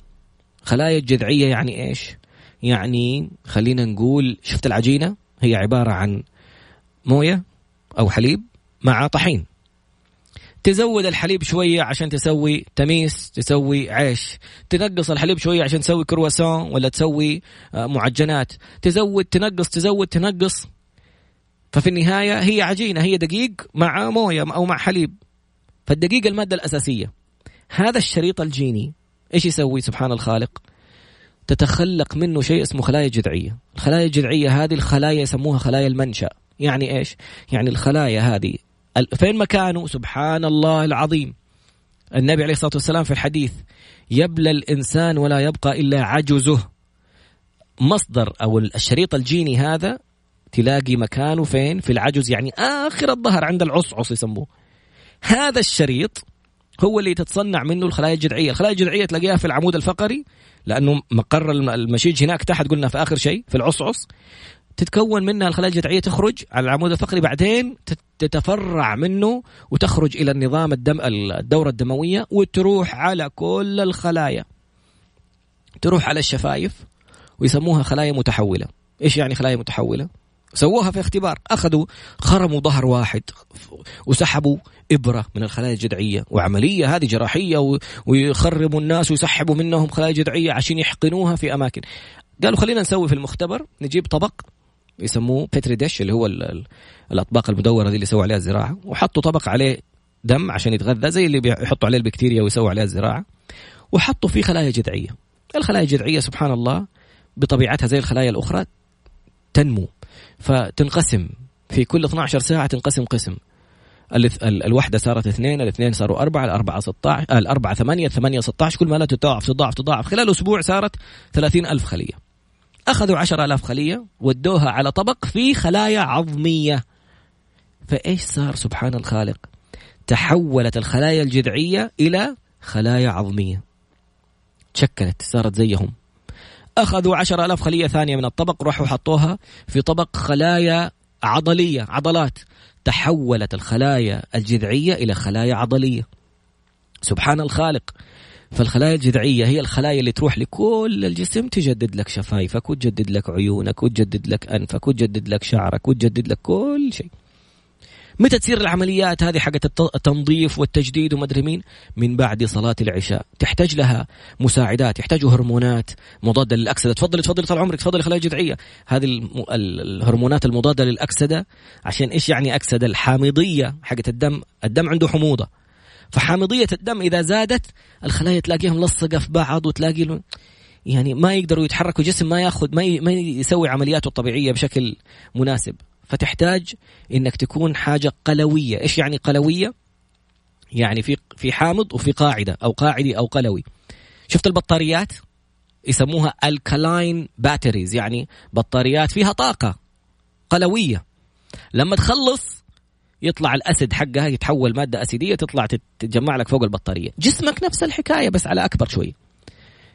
خلايا الجذعية يعني إيش؟ يعني خلينا نقول شفت العجينة؟ هي عبارة عن موية أو حليب مع طحين. تزود الحليب شوية عشان تسوي تميس تسوي عيش. تنقص الحليب شوية عشان تسوي كرواسون ولا تسوي آه، معجنات. تزود تنقص تزود تنقص. ففي النهاية هي عجينة هي دقيق مع موية أو مع حليب. فالدقيق المادة الأساسية. هذا الشريط الجيني. إيش يسوي سبحان الخالق؟ تتخلق منه شيء اسمه خلايا جذعية. الخلايا الجذعية هذه الخلايا يسموها خلايا المنشأ. يعني إيش؟ يعني الخلايا هذه فين مكانه سبحان الله العظيم. النبي عليه الصلاة والسلام في الحديث يبلى الإنسان ولا يبقى إلا عجزه. مصدر أو الشريط الجيني هذا تلاقي مكانه فين؟ في العجز يعني آخر الظهر عند العصعص يسموه. هذا الشريط هو اللي تتصنع منه الخلايا الجذعية، الخلايا الجذعية تلاقيها في العمود الفقري لأنه مقر المشيج هناك تحت قلنا في آخر شيء في العصعص. تتكون منها الخلايا الجذعيه تخرج على العمود الفقري بعدين تتفرع منه وتخرج إلى النظام الدم الدورة الدموية وتروح على كل الخلايا. تروح على الشفايف ويسموها خلايا متحولة. إيش يعني خلايا متحولة؟ سووها في اختبار. أخذوا خرموا ظهر واحد وسحبوا إبرة من الخلايا الجذعية وعملية هذه جراحية ويخربوا الناس ويسحبوا منهم خلايا جذعية عشان يحقنوها في أماكن. قالوا خلينا نسوي في المختبر نجيب طبق يسموه بيتري ديش اللي هو الأطباق المدورة دي اللي يسووا عليها الزراعة. وحطوا طبق عليه دم عشان يتغذى زي اللي بيحطوا عليه البكتيريا ويسووا عليها الزراعة. وحطوا فيه خلايا جذعية. الخلايا الجذعية سبحان الله بطبيعتها زي الخلايا الأخرى تنمو. فتنقسم. في كل 12 ساعة تنقسم قسم. الوحدة صارت اثنين الاثنين صاروا أربعة الأربعة 16 الأربعة ثمانية الثمانية 16 كل ما لا تضاعف تضاعف تضاعف. خلال أسبوع صارت ثلاثين ألف خلية. أخذوا عشر ألاف خلية ودوها على طبق في خلايا عظمية. فإيش صار سبحان الخالق؟ تحولت الخلايا الجذعية إلى خلايا عظمية. تشكلت صارت زيهم. أخذوا عشر ألاف خلية ثانية من الطبق راحوا حطوها في طبق خلايا عضلية عضلات. تحولت الخلايا الجذعية إلى خلايا عضلية. سبحان الخالق. فالخلايا الجذعية هي الخلايا اللي تروح لكل الجسم تجدد لك شفايفك وتجدد لك عيونك وتجدد لك أنفك وتجدد لك شعرك وتجدد لك كل شيء. متى تصير العمليات هذه حقت التنظيف والتجديد ومدري مين؟ من بعد صلاة العشاء. تحتاج لها مساعدات يحتاجوا هرمونات مضادة للأكسدة. تفضل تفضل طال عمرك تفضل خلايا جذعية هذه الهرمونات المضادة للأكسدة عشان إيش يعني أكسدة؟ الحامضية حقت الدم الدم عنده حموضة. فحامضية الدم إذا زادت الخلايا تلاقيهم لصقة في بعض وتلاقي يعني ما يقدروا يتحركوا جسم ما ياخذ ما, ما يسوي عملياته الطبيعية بشكل مناسب فتحتاج إنك تكون حاجة قلوية، إيش يعني قلوية؟ يعني في في حامض وفي قاعدة أو قاعدي أو قلوي. شفت البطاريات؟ يسموها alkaline batteries يعني بطاريات فيها طاقة قلوية. لما تخلص يطلع الاسد حقها يتحول مادة أسيدية تطلع تتجمع لك فوق البطارية، جسمك نفس الحكاية بس على أكبر شوي.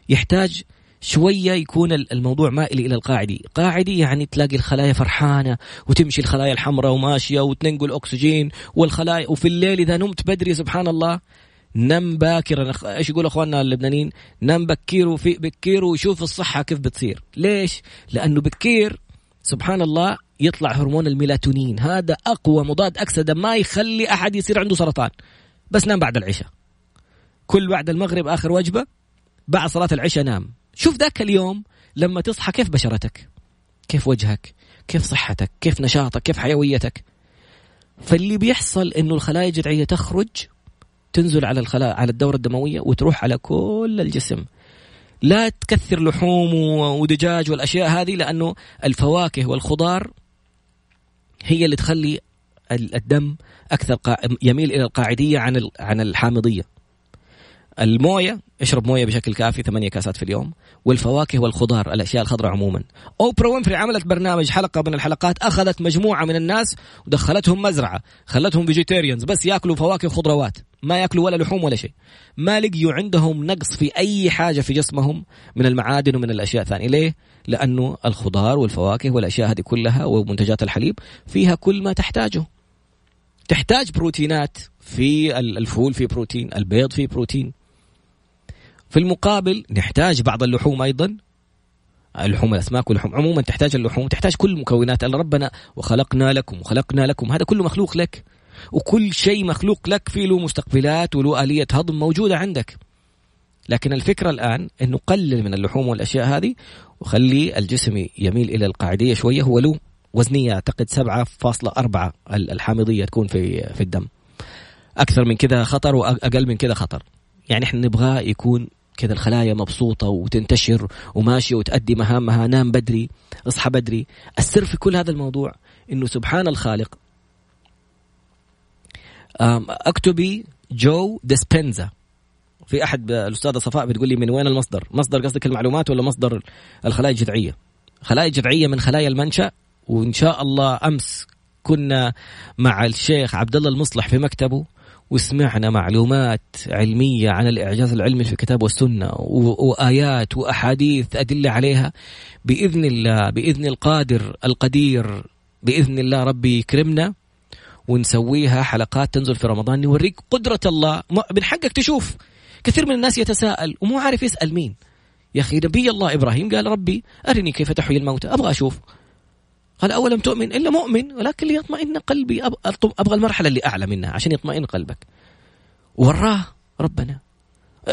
يحتاج شوية يكون الموضوع مائل إلى القاعدي، قاعدي يعني تلاقي الخلايا فرحانة وتمشي الخلايا الحمراء وماشية وتنقل أكسجين والخلايا وفي الليل إذا نمت بدري سبحان الله نم باكرا. إيش يقول أخواننا اللبنانيين؟ نم بكير وفي بكير وشوف الصحة كيف بتصير. ليش؟ لأنه بكير سبحان الله يطلع هرمون الميلاتونين. هذا أقوى مضاد أكسدة ما يخلي أحد يصير عنده سرطان. بس نام بعد العشاء. كل بعد المغرب آخر وجبة بعد صلاة العشاء نام. شوف ذاك اليوم لما تصحى كيف بشرتك؟ كيف وجهك؟ كيف صحتك؟ كيف نشاطك؟ كيف حيويتك؟ فاللي بيحصل إنه الخلايا الجذعية تخرج تنزل على الخلايا على الدورة الدموية وتروح على كل الجسم. لا تكثر لحوم ودجاج والأشياء هذه لأنه الفواكه والخضار هي اللي تخلي الدم أكثر يميل إلى القاعدية عن عن الحامضية. الموية اشرب موية بشكل كافي ثمانية كاسات في اليوم. والفواكه والخضار الأشياء الخضراء عموما. أوبرا وينفري عملت برنامج حلقة من الحلقات أخذت مجموعة من الناس ودخلتهم مزرعة خلتهم vegetarians بس ياكلوا فواكه وخضروات ما ياكلوا ولا لحوم ولا شيء. ما لقيوا عندهم نقص في أي حاجة في جسمهم من المعادن ومن الأشياء الثانية. ليه؟ لأنه الخضار والفواكه والأشياء هذه كلها ومنتجات الحليب فيها كل ما تحتاجه. تحتاج بروتينات في الفول في بروتين البيض في بروتين. في المقابل نحتاج بعض اللحوم أيضا. اللحوم الأسماك واللحوم عموما تحتاج اللحوم تحتاج كل مكونات. ربنا وخلقنا لكم وخلقنا لكم. هذا كله مخلوق لك وكل شيء مخلوق لك فيه له مستقبلات وله آلية هضم موجودة عندك. لكن الفكرة الآن أنه قلل من اللحوم والأشياء هذه وخلي الجسم يميل إلى القاعدية شوية. هو له وزنية أعتقد 7.4 الحامضية تكون في في الدم. أكثر من كذا خطر وأقل من كذا خطر. يعني إحنا نبغاه يكون كذا الخلايا مبسوطة وتنتشر وماشية وتأدي مهامها نام بدري اصحى بدري السر في كل هذا الموضوع إنه سبحان الخالق اكتبي جو ديسبنزا في أحد الأستاذة صفاء بتقول لي من وين المصدر؟ مصدر قصدك المعلومات ولا مصدر الخلايا الجذعية؟ خلايا جذعية من خلايا المنشأ وإن شاء الله أمس كنا مع الشيخ عبد الله المصلح في مكتبه وسمعنا معلومات علمية عن الإعجاز العلمي في الكتاب والسنة وآيات وأحاديث أدلة عليها. بإذن الله بإذن القادر القدير بإذن الله ربي يكرمنا ونسويها حلقات تنزل في رمضان نوريك قدرة الله. من حقك تشوف. كثير من الناس يتساءل ومو عارف يسأل مين. يا أخي نبي الله إبراهيم قال ربي أرني كيف تحيي الموتى. أبغى أشوف. قال أولم تؤمن إلا مؤمن ولكن ليطمئن قلبي. أبغى المرحلة اللي أعلى منها عشان يطمئن قلبك. وراه ربنا.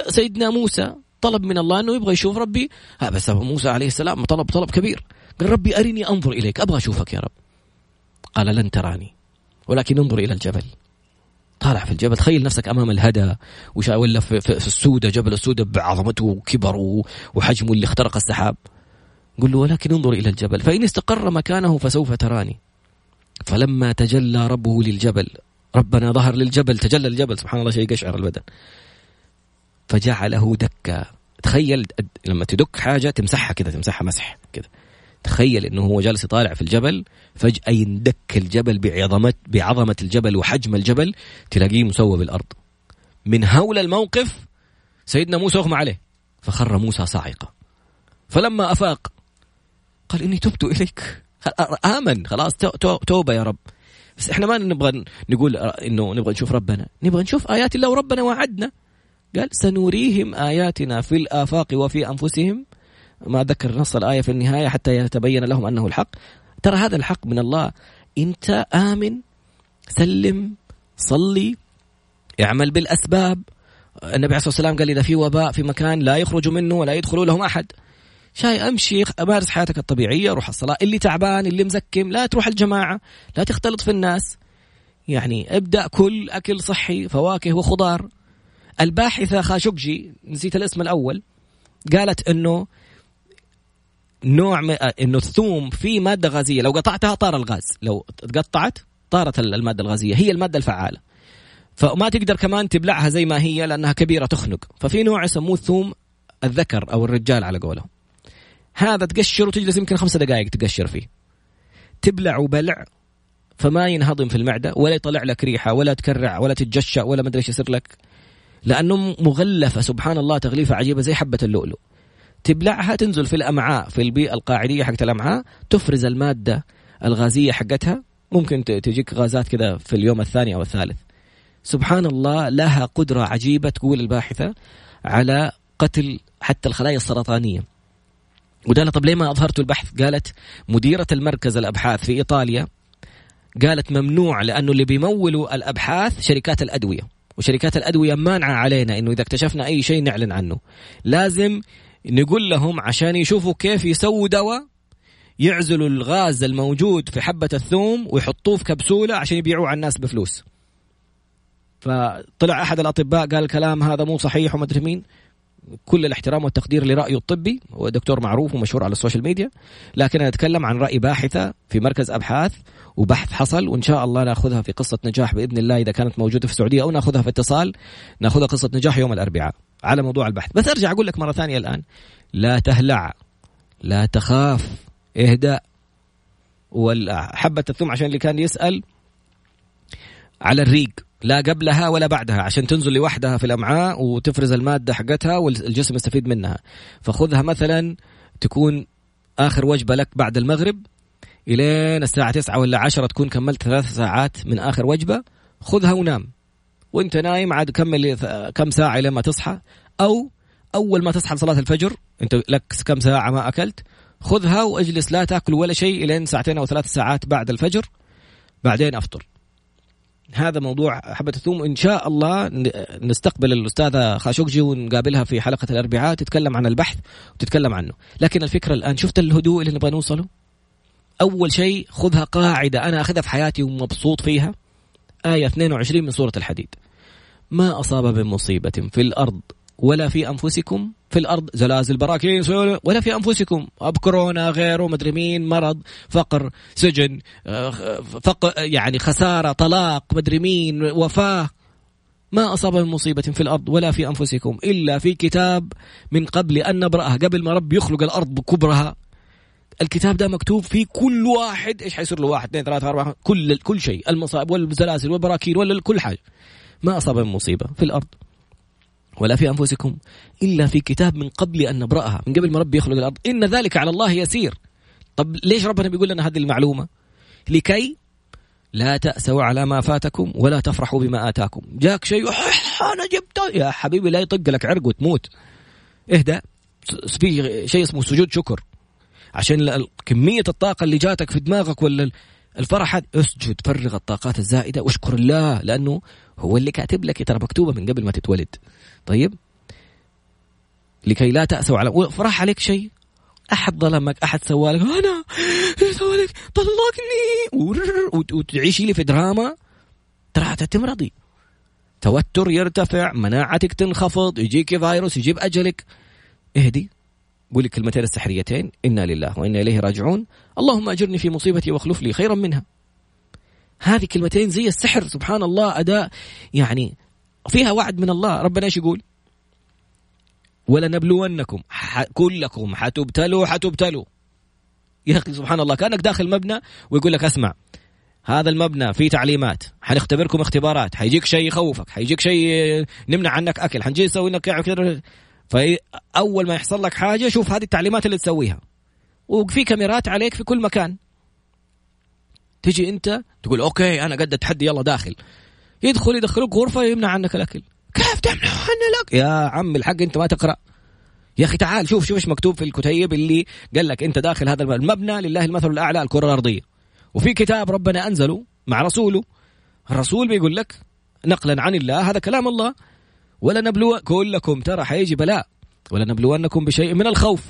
سيدنا موسى طلب من الله أنه يبغى يشوف ربي. بس موسى عليه السلام طلب طلب كبير. قال ربي أرني أنظر إليك أبغى أشوفك يا رب. قال لن تراني ولكن انظر إلى الجبل. طالع في الجبل تخيل نفسك أمام الهدى ولا في, في السودة جبل السودة بعظمته وكبره وحجمه اللي اخترق السحاب. قل له ولكن انظر إلى الجبل. فإن استقر مكانه فسوف تراني. فلما تجلى ربه للجبل ربنا ظهر للجبل تجلى الجبل سبحان الله شيء قشعر البدن. فجعله دكا. تخيل لما تدك حاجة تمسحها كذا تمسحها مسح كذا. تخيل إنه هو جالس يطالع في الجبل فجأة يندك الجبل بعظمه بعظمة الجبل وحجم الجبل تلاقيه مسوى بالأرض. من هول الموقف سيدنا موسى أغمى عليه فخر موسى صاعقة. فلما أفاق قال إني تبت إليك. آمن. خلاص توبة يا رب. بس إحنا ما نبغى نقول إنه نبغى نشوف ربنا. نبغى نشوف آيات الله وربنا وعدنا. قال سنريهم آياتنا في الآفاق وفي أنفسهم. ما ذكر نص الآية في النهاية حتى يتبين لهم أنه الحق. ترى هذا الحق من الله. أنت آمن سلم صلي اعمل بالأسباب. النبي عليه الصلاة والسلام قال إذا في وباء في مكان لا يخرج منه ولا يدخل لهم أحد. شاي أمشي أمارس حياتك الطبيعية روح الصلاة. اللي تعبان اللي مزكم لا تروح الجماعة لا تختلط في الناس. يعني ابدأ كل أكل صحي فواكه وخضار. الباحثة خاشقجي نسيت الاسم الأول قالت إنه نوع م... إنه الثوم فيه مادة غازية. لو قطعتها طار الغاز. لو تقطعت طارت المادة الغازية. هي المادة الفعالة. فما تقدر كمان تبلعها زي ما هي لأنها كبيرة تخنق. ففي نوع يسموه الثوم الذكر أو الرجال على قولهم هذا تقشر وتجلس يمكن خمسة دقائق تقشر فيه. تبلع وبلع فما ينهضم في المعدة ولا يطلع لك ريحة ولا تكرع ولا تتجشع ولا ما أدري إيش يصير لك. لأنه مغلفة سبحان الله تغليفة عجيبة زي حبة اللؤلؤ. تبلعها تنزل في الأمعاء في البيئة القاعدية حقت الأمعاء تفرز المادة الغازية حقتها. ممكن تجيك غازات كذا في اليوم الثاني أو الثالث. سبحان الله لها قدرة عجيبة تقول الباحثة على قتل حتى الخلايا السرطانية. وقال طب ليه ما اظهرتوا البحث؟ قالت مديرة المركز الأبحاث في إيطاليا قالت ممنوع لأنه اللي بيمولوا الأبحاث شركات الأدوية وشركات الأدوية مانعة علينا إنه إذا اكتشفنا أي شيء نعلن عنه. لازم نقول لهم عشان يشوفوا كيف يسووا دواء يعزلوا الغاز الموجود في حبة الثوم ويحطوه في كبسولة عشان يبيعوه على الناس بفلوس. فطلع أحد الأطباء قال الكلام هذا مو صحيح وما أدري مين. كل الاحترام والتقدير لرأيه الطبي هو دكتور معروف ومشهور على السوشيال ميديا لكن أنا أتكلم عن رأي باحثة في مركز أبحاث وبحث حصل وإن شاء الله نأخذها في قصة نجاح بإذن الله إذا كانت موجودة في السعودية أو نأخذها في اتصال نأخذها قصة نجاح يوم الأربعاء على موضوع البحث. بس أرجع أقول لك مرة ثانية الآن. لا تهلع لا تخاف اهدأ. والحبة الثوم عشان اللي كان يسأل على الريق. لا قبلها ولا بعدها عشان تنزل لوحدها في الأمعاء وتفرز المادة حقتها والجسم يستفيد منها. فخذها مثلا تكون آخر وجبة لك بعد المغرب إلين الساعة تسعة ولا عشرة تكون كملت ثلاث ساعات من آخر وجبة خذها ونام. وأنت نايم عاد كمل كم ساعة لما تصحى أو أول ما تصحى لصلاة الفجر أنت لك كم ساعة ما أكلت خذها وأجلس لا تأكل ولا شيء إلين ساعتين أو ثلاث ساعات بعد الفجر بعدين أفطر. هذا موضوع حبة الثوم إن شاء الله نستقبل الأستاذة خاشوقجي ونقابلها في حلقة الأربعاء تتكلم عن البحث وتتكلم عنه. لكن الفكرة الآن شفت الهدوء اللي نبغى نوصله؟ أول شيء خذها قاعدة. أنا أخذها في حياتي ومبسوط فيها. آية 22 من سورة الحديد. ما أصاب من مصيبة في الأرض ولا في أنفسكم في الأرض زلازل براكين ولا في أنفسكم. أب كورونا غيره مدري مين مرض فقر سجن آه، فقر يعني خسارة طلاق مدري مين وفاة. ما أصاب من مصيبة في الأرض ولا في أنفسكم إلا في كتاب من قبل أن نبرأها. قبل ما رب يخلق الأرض بكبرها الكتاب ده مكتوب فيه كل واحد إيش حيصير له؟ واحد اثنين ثلاثة أربعة كل كل شيء. المصائب والزلازل والبراكين ولا كل حاجة. ما أصاب من مصيبة في الأرض. ولا في أنفسكم إلا في كتاب من قبل أن نبرأها من قبل ما ربي يخلق الأرض. إن ذلك على الله يسير. طب ليش ربنا بيقول لنا هذه المعلومة؟ لكي لا تأسوا على ما فاتكم ولا تفرحوا بما آتاكم. جاك شيء أنا جبته يا حبيبي لا يطق لك عرق وتموت. اهدأ في شيء اسمه سجود شكر. عشان كمية الطاقة اللي جاتك في دماغك ولا الفرح اسجد فرغ الطاقات الزائدة واشكر الله لأنه هو اللي كاتب لك ترى مكتوبة من قبل ما تتولد. طيب؟ لكي لا تأسوا على فرح عليك شيء؟ أحد ظلمك أحد سوالك أنا سوالك طلقني وتعيشي لي في دراما ترى تمرضي توتر يرتفع مناعتك تنخفض يجيك فيروس يجيب أجلك. اهدي. قولي الكلمتين السحريتين إنا لله وإنا إليه راجعون. اللهم أجرني في مصيبتي واخلف لي خيرا منها. هذه كلمتين زي السحر سبحان الله أداء يعني فيها وعد من الله. ربنا إيش يقول؟ ولنبلونكم كلكم حتبتلوا حتبتلوا. يا أخي سبحان الله كأنك داخل مبنى ويقول لك أسمع هذا المبنى فيه تعليمات حنختبركم اختبارات حيجيك شيء يخوفك حيجيك شيء نمنع عنك أكل حنجي نسوي لك فاول ما يحصل لك حاجة شوف هذه التعليمات اللي تسويها. وفي كاميرات عليك في كل مكان. تجي أنت تقول أوكي أنا قد التحدي يلا داخل. يدخل يدخلوك غرفة يمنع عنك الأكل. كيف تمنع عنه لك يا عم الحق أنت ما تقرأ. يا أخي تعال شوف شوف إيش مكتوب في الكتيب اللي قال لك أنت داخل هذا المبنى لله المثل الأعلى الكرة الأرضية. وفي كتاب ربنا أنزله مع رسوله. الرسول بيقول لك نقلا عن الله هذا كلام الله. ولا نبلو كلكم ترى حيجي بلاء. ولا نبلونكم بشيء من الخوف.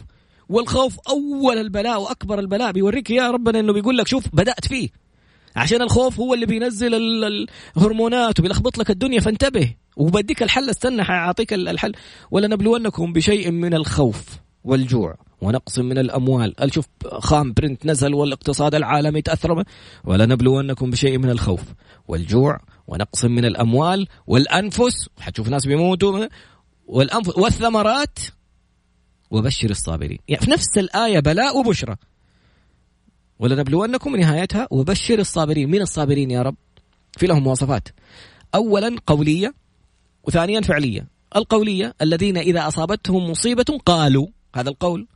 والخوف أول البلاء وأكبر البلاء. بيوريك يا ربنا إنه بيقول لك شوف بدأت فيه. عشان الخوف هو اللي بينزل الهرمونات وبيلخبط لك الدنيا. فانتبه. وبديك الحل استنى حأعطيك الحل. ولنبلونكم بشيء من الخوف. والجوع. ونقص من الأموال. شوف خام برنت نزل والاقتصاد العالمي تأثر ولنبلونكم بشيء من الخوف والجوع ونقص من الأموال والأنفس. حتشوف ناس بيموتوا. والانفس والثمرات. وبشر الصابرين. يعني في نفس الآية بلاء وبشرى. ولنبلونكم نهايتها وبشر الصابرين. من الصابرين يا رب؟ في لهم مواصفات. اولا قولية وثانيا فعلية. القولية الذين إذا أصابتهم مصيبة قالوا. هذا القول.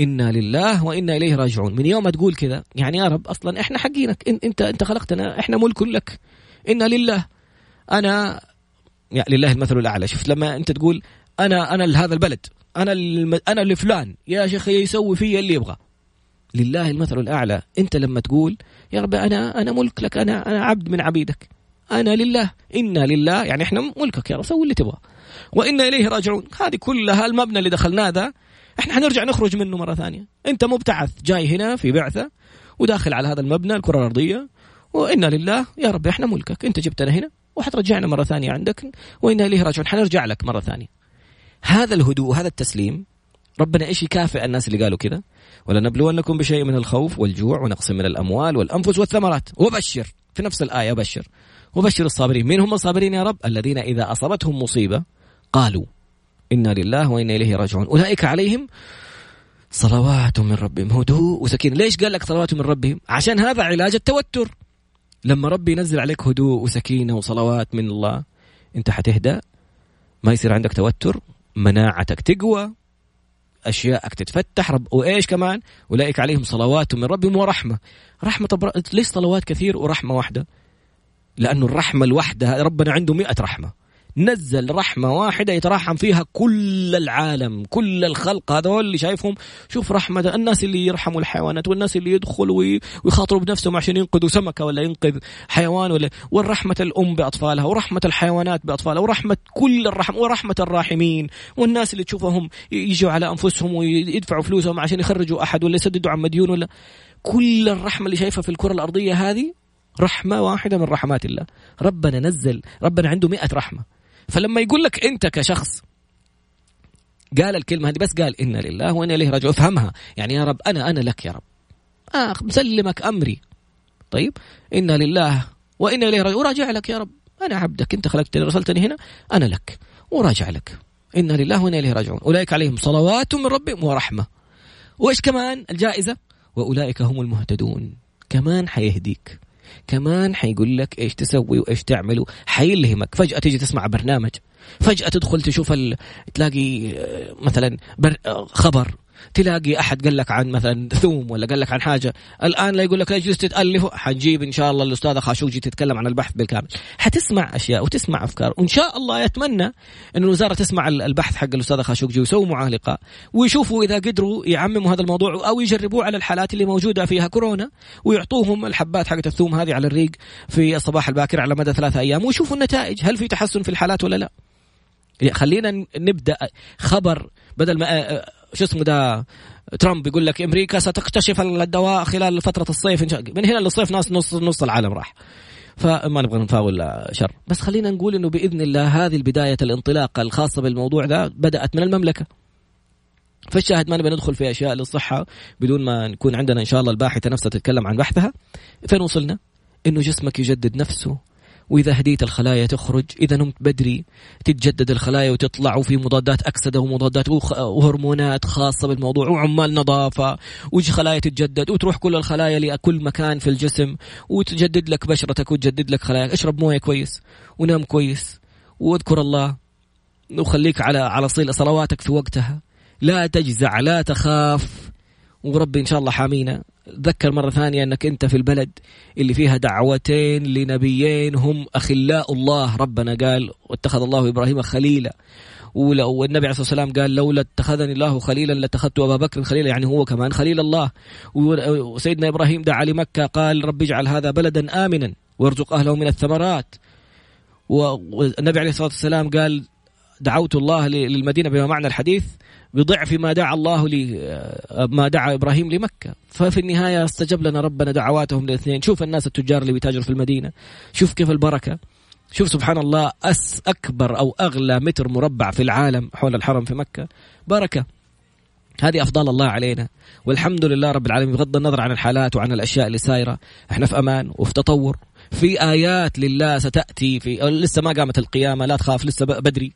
إنا لله وإنا إليه راجعون. من يوم ما تقول كذا يعني يا رب أصلا إحنا حقينك. انت إنت خلقتنا إحنا ملك لك. إنا لله. أنا يعني لله المثل الأعلى. شفت لما أنت تقول أنا أنا لهذا البلد. أنا أنا لفلان. يا شيخ يسوي فيا اللي يبغى. لله المثل الأعلى. أنت لما تقول يا رب أنا أنا ملك لك. أنا أنا عبد من عبيدك. أنا لله. إنا لله. يعني إحنا ملكك يا رب. سوي اللي تبغى. وإنا إليه راجعون. هذه كلها المبنى اللي دخلناه ذا إحنا حنرجع نخرج منه مرة ثانية. انت مبتعث جاي هنا في بعثة وداخل على هذا المبنى الكرة الأرضية. وإنا لله يا رب إحنا ملكك. انت جبتنا هنا وحترجعنا مرة ثانية عندك. وإنا إليه راجعون. حنرجع لك مرة ثانية. هذا الهدوء هذا التسليم ربنا إيش يكافئ الناس اللي قالوا كذا؟ ولنبلونكم بشيء من الخوف والجوع ونقص من الأموال والأنفس والثمرات. وبشر في نفس الآية بشر. وبشر الصابرين. من هم الصابرين يا رب؟ الذين إذا أصابتهم مصيبة قالوا. إنا لله وإنا إليه راجعون. أولئك عليهم صلوات من ربهم. هدوء وسكينة. ليش قال لك صلوات من ربهم؟ عشان هذا علاج التوتر. لما ربي ينزل عليك هدوء وسكينة وصلوات من الله أنت حتهدأ. ما يصير عندك توتر. مناعتك تقوى. أشياءك تتفتح. رب وإيش كمان؟ أولئك عليهم صلوات من ربهم ورحمة. رحمة طب ليش صلوات كثير ورحمة واحدة؟ لأنه الرحمة الواحده ربنا عنده مئة رحمة. نزل رحمة واحدة يترحم فيها كل العالم كل الخلق. هذول اللي شايفهم. شوف رحمة الناس اللي يرحموا الحيوانات والناس اللي يدخلوا ويخاطروا بنفسهم عشان ينقذوا سمكة ولا ينقذ حيوان ولا والرحمة الأم بأطفالها ورحمة الحيوانات بأطفالها ورحمة كل الرحم ورحمة الراحمين. والناس اللي تشوفهم يجوا على أنفسهم ويدفعوا فلوسهم عشان يخرجوا أحد ولا يسددوا عن مديون ولا كل الرحمة اللي شايفها في الكرة الأرضية هذه رحمة واحدة من رحمات الله. ربنا نزل ربنا عنده مئة رحمة. فلما يقول لك انت كشخص قال الكلمة هذه بس قال إنا لله وأنا إليه راجعون افهمها. يعني يا رب أنا أنا لك يا رب. آه مسلمك أمري. طيب إنا لله وأنا إليه راجعون وراجع لك يا رب. أنا عبدك أنت خلقتني رسلتني هنا أنا لك. وراجع لك. إنا لله وأنا إليه راجعون. أولئك عليهم صلوات من ربهم ورحمة. وإيش كمان الجائزة؟ وأولئك هم المهتدون. كمان حيهديك. كمان حيقول لك إيش تسوي وإيش تعمل. حيلهمك. فجأة تيجي تسمع برنامج. فجأة تدخل تشوف. تلاقي آه، مثلا بر... آه، خبر. تلاقي أحد قال لك عن مثلا ثوم ولا قال لك عن حاجة الآن لا يقول لك لا يجوز تتالف حنجيب إن شاء الله الأستاذة خاشوجي تتكلم عن البحث بالكامل. حتسمع أشياء وتسمع أفكار وإن شاء الله يتمنى إن الوزارة تسمع البحث حق الأستاذة خاشوجي ويسووا معاه لقاء ويشوفوا إذا قدروا يعمموا هذا الموضوع أو يجربوه على الحالات اللي موجودة فيها كورونا ويعطوهم الحبات حقت الثوم هذه على الريق في الصباح الباكر على مدى ثلاثة أيام ويشوفوا النتائج هل في تحسن في الحالات ولا لا. خلينا نبدأ خبر بدل ما شو اسمه ده ترامب يقول لك أمريكا ستكتشف الدواء خلال فترة الصيف من هنا للصيف ناس نص نص العالم راح. فما نبغى نفاول شر. بس خلينا نقول إنه بإذن الله هذه البداية الانطلاقة الخاصة بالموضوع ده بدأت من المملكة. فالشاهد ما نبي ندخل في أشياء للصحة بدون ما نكون عندنا إن شاء الله الباحثة نفسها تتكلم عن بحثها. فين وصلنا؟ إنه جسمك يجدد نفسه وإذا هديت الخلايا تخرج إذا نمت بدري تتجدد الخلايا وتطلع وفي مضادات أكسدة ومضادات وهرمونات خاصة بالموضوع وعمال نظافة. ويجي خلايا تتجدد؟ وتروح كل الخلايا لكل مكان في الجسم وتجدد لك بشرتك وتجدد لك خلاياك. اشرب موية كويس ونام كويس. واذكر الله وخليك على على صل صلواتك في وقتها. لا تجزع لا تخاف. وربي إن شاء الله حامينا. تذكر مرة ثانية أنك أنت في البلد اللي فيها دعوتين لنبيين هم أخلاء الله. ربنا قال واتخذ الله إبراهيم خليلا. والنبي عليه الصلاة والسلام قال لولا اتخذني الله خليلا لاتخذت أبا بكر خليلا يعني هو كمان خليل الله. وسيدنا إبراهيم دعا لمكة قال رب اجعل هذا بلدا آمنا وارزق أهله من الثمرات. والنبي عليه الصلاة والسلام قال دعوت الله للمدينة بما معنى الحديث بضعف ما دعا الله لي آه، ما دعا إبراهيم لمكة. ففي النهاية استجب لنا ربنا دعواتهم الاثنين شوف الناس التجار اللي بيتاجروا في المدينة. شوف كيف البركة. شوف سبحان الله أس أكبر أو أغلى متر مربع في العالم حول الحرم في مكة. بركة. هذه أفضال الله علينا. والحمد لله رب العالمين. بغض النظر عن الحالات وعن الأشياء اللي سايرة. إحنا في أمان وفي تطور. في آيات لله ستأتي في لسه ما قامت القيامة. لا تخاف لسه بدري.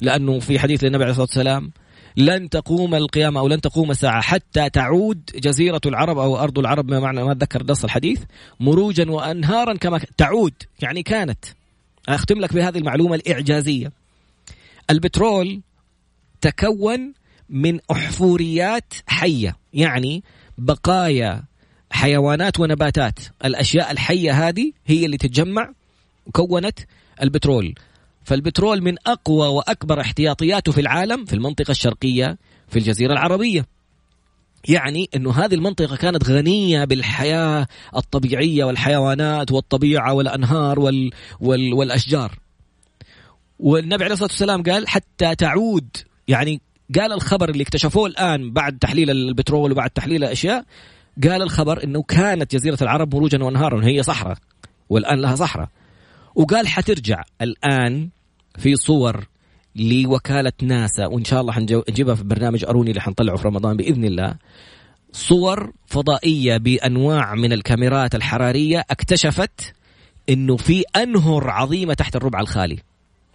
لأنه في حديث للنبي عليه الصلاة والسلام لن تقوم القيامة أو لن تقوم الساعة حتى تعود جزيرة العرب أو أرض العرب. ما معنى ما أتذكر نص الحديث مروجا وأنهارا كما تعود يعني كانت. أختم لك بهذه المعلومة الإعجازية. البترول تكون من أحفوريات حية يعني بقايا حيوانات ونباتات. الأشياء الحية هذه هي اللي تتجمع وكونت البترول. فالبترول من أقوى وأكبر احتياطياته في العالم في المنطقة الشرقية في الجزيرة العربية. يعني إنه هذه المنطقة كانت غنية بالحياة الطبيعية والحيوانات والطبيعة والأنهار وال وال والأشجار. والنبي عليه الصلاة والسلام قال حتى تعود يعني قال الخبر اللي اكتشفوه الآن بعد تحليل البترول وبعد تحليل الأشياء قال الخبر إنه كانت جزيرة العرب مروجا وانهارا هي صحراء والآن لها صحراء وقال حترجع الآن في صور لوكالة ناسا وإن شاء الله حنجيبها في برنامج أروني اللي حنطلعه في رمضان بإذن الله. صور فضائية بأنواع من الكاميرات الحرارية اكتشفت أنه في أنهر عظيمة تحت الربع الخالي.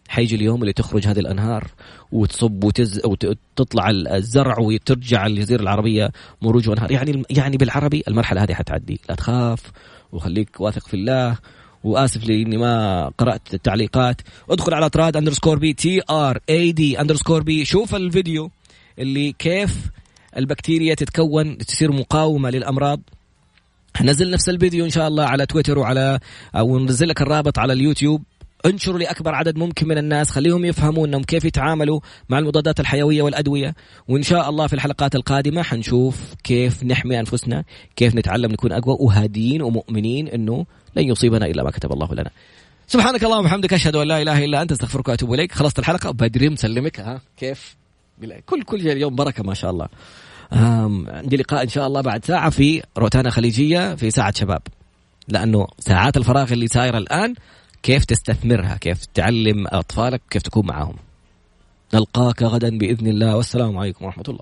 حيجي اليوم اللي تخرج هذه الأنهار وتصب وتز وتطلع الزرع وترجع الجزيرة العربية مروج وأنهار. يعني يعني بالعربي المرحلة هذه حتعدي. لا تخاف وخليك واثق في الله وآسف لاني ما قرأت التعليقات. ادخل على تراد underscore بي T R A D underscore B شوف الفيديو اللي كيف البكتيريا تتكون تصير مقاومة للأمراض. نزل نفس الفيديو إن شاء الله على تويتر وعلى أو ننزل لك الرابط على اليوتيوب. انشروا لاكبر عدد ممكن من الناس خليهم يفهموا إنهم كيف يتعاملوا مع المضادات الحيوية والأدوية. وإن شاء الله في الحلقات القادمة حنشوف كيف نحمي أنفسنا كيف نتعلم نكون أقوى وهادين ومؤمنين إنه لن يصيبنا إلا ما كتب الله لنا. سبحانك اللهم وبحمدك أشهد أن لا إله إلا أنت أستغفرك وأتوب إليك. خلصت الحلقة؟ بدري مسلمك ها؟ كيف؟ كل كل يوم بركة ما شاء الله. عندي لقاء إن شاء الله بعد ساعة في روتانا خليجية في ساعة شباب. لأنه ساعات الفراغ اللي صايرة الآن كيف تستثمرها؟ كيف تعلم أطفالك؟ كيف تكون معهم نلقاك غدا بإذن الله والسلام عليكم ورحمة الله.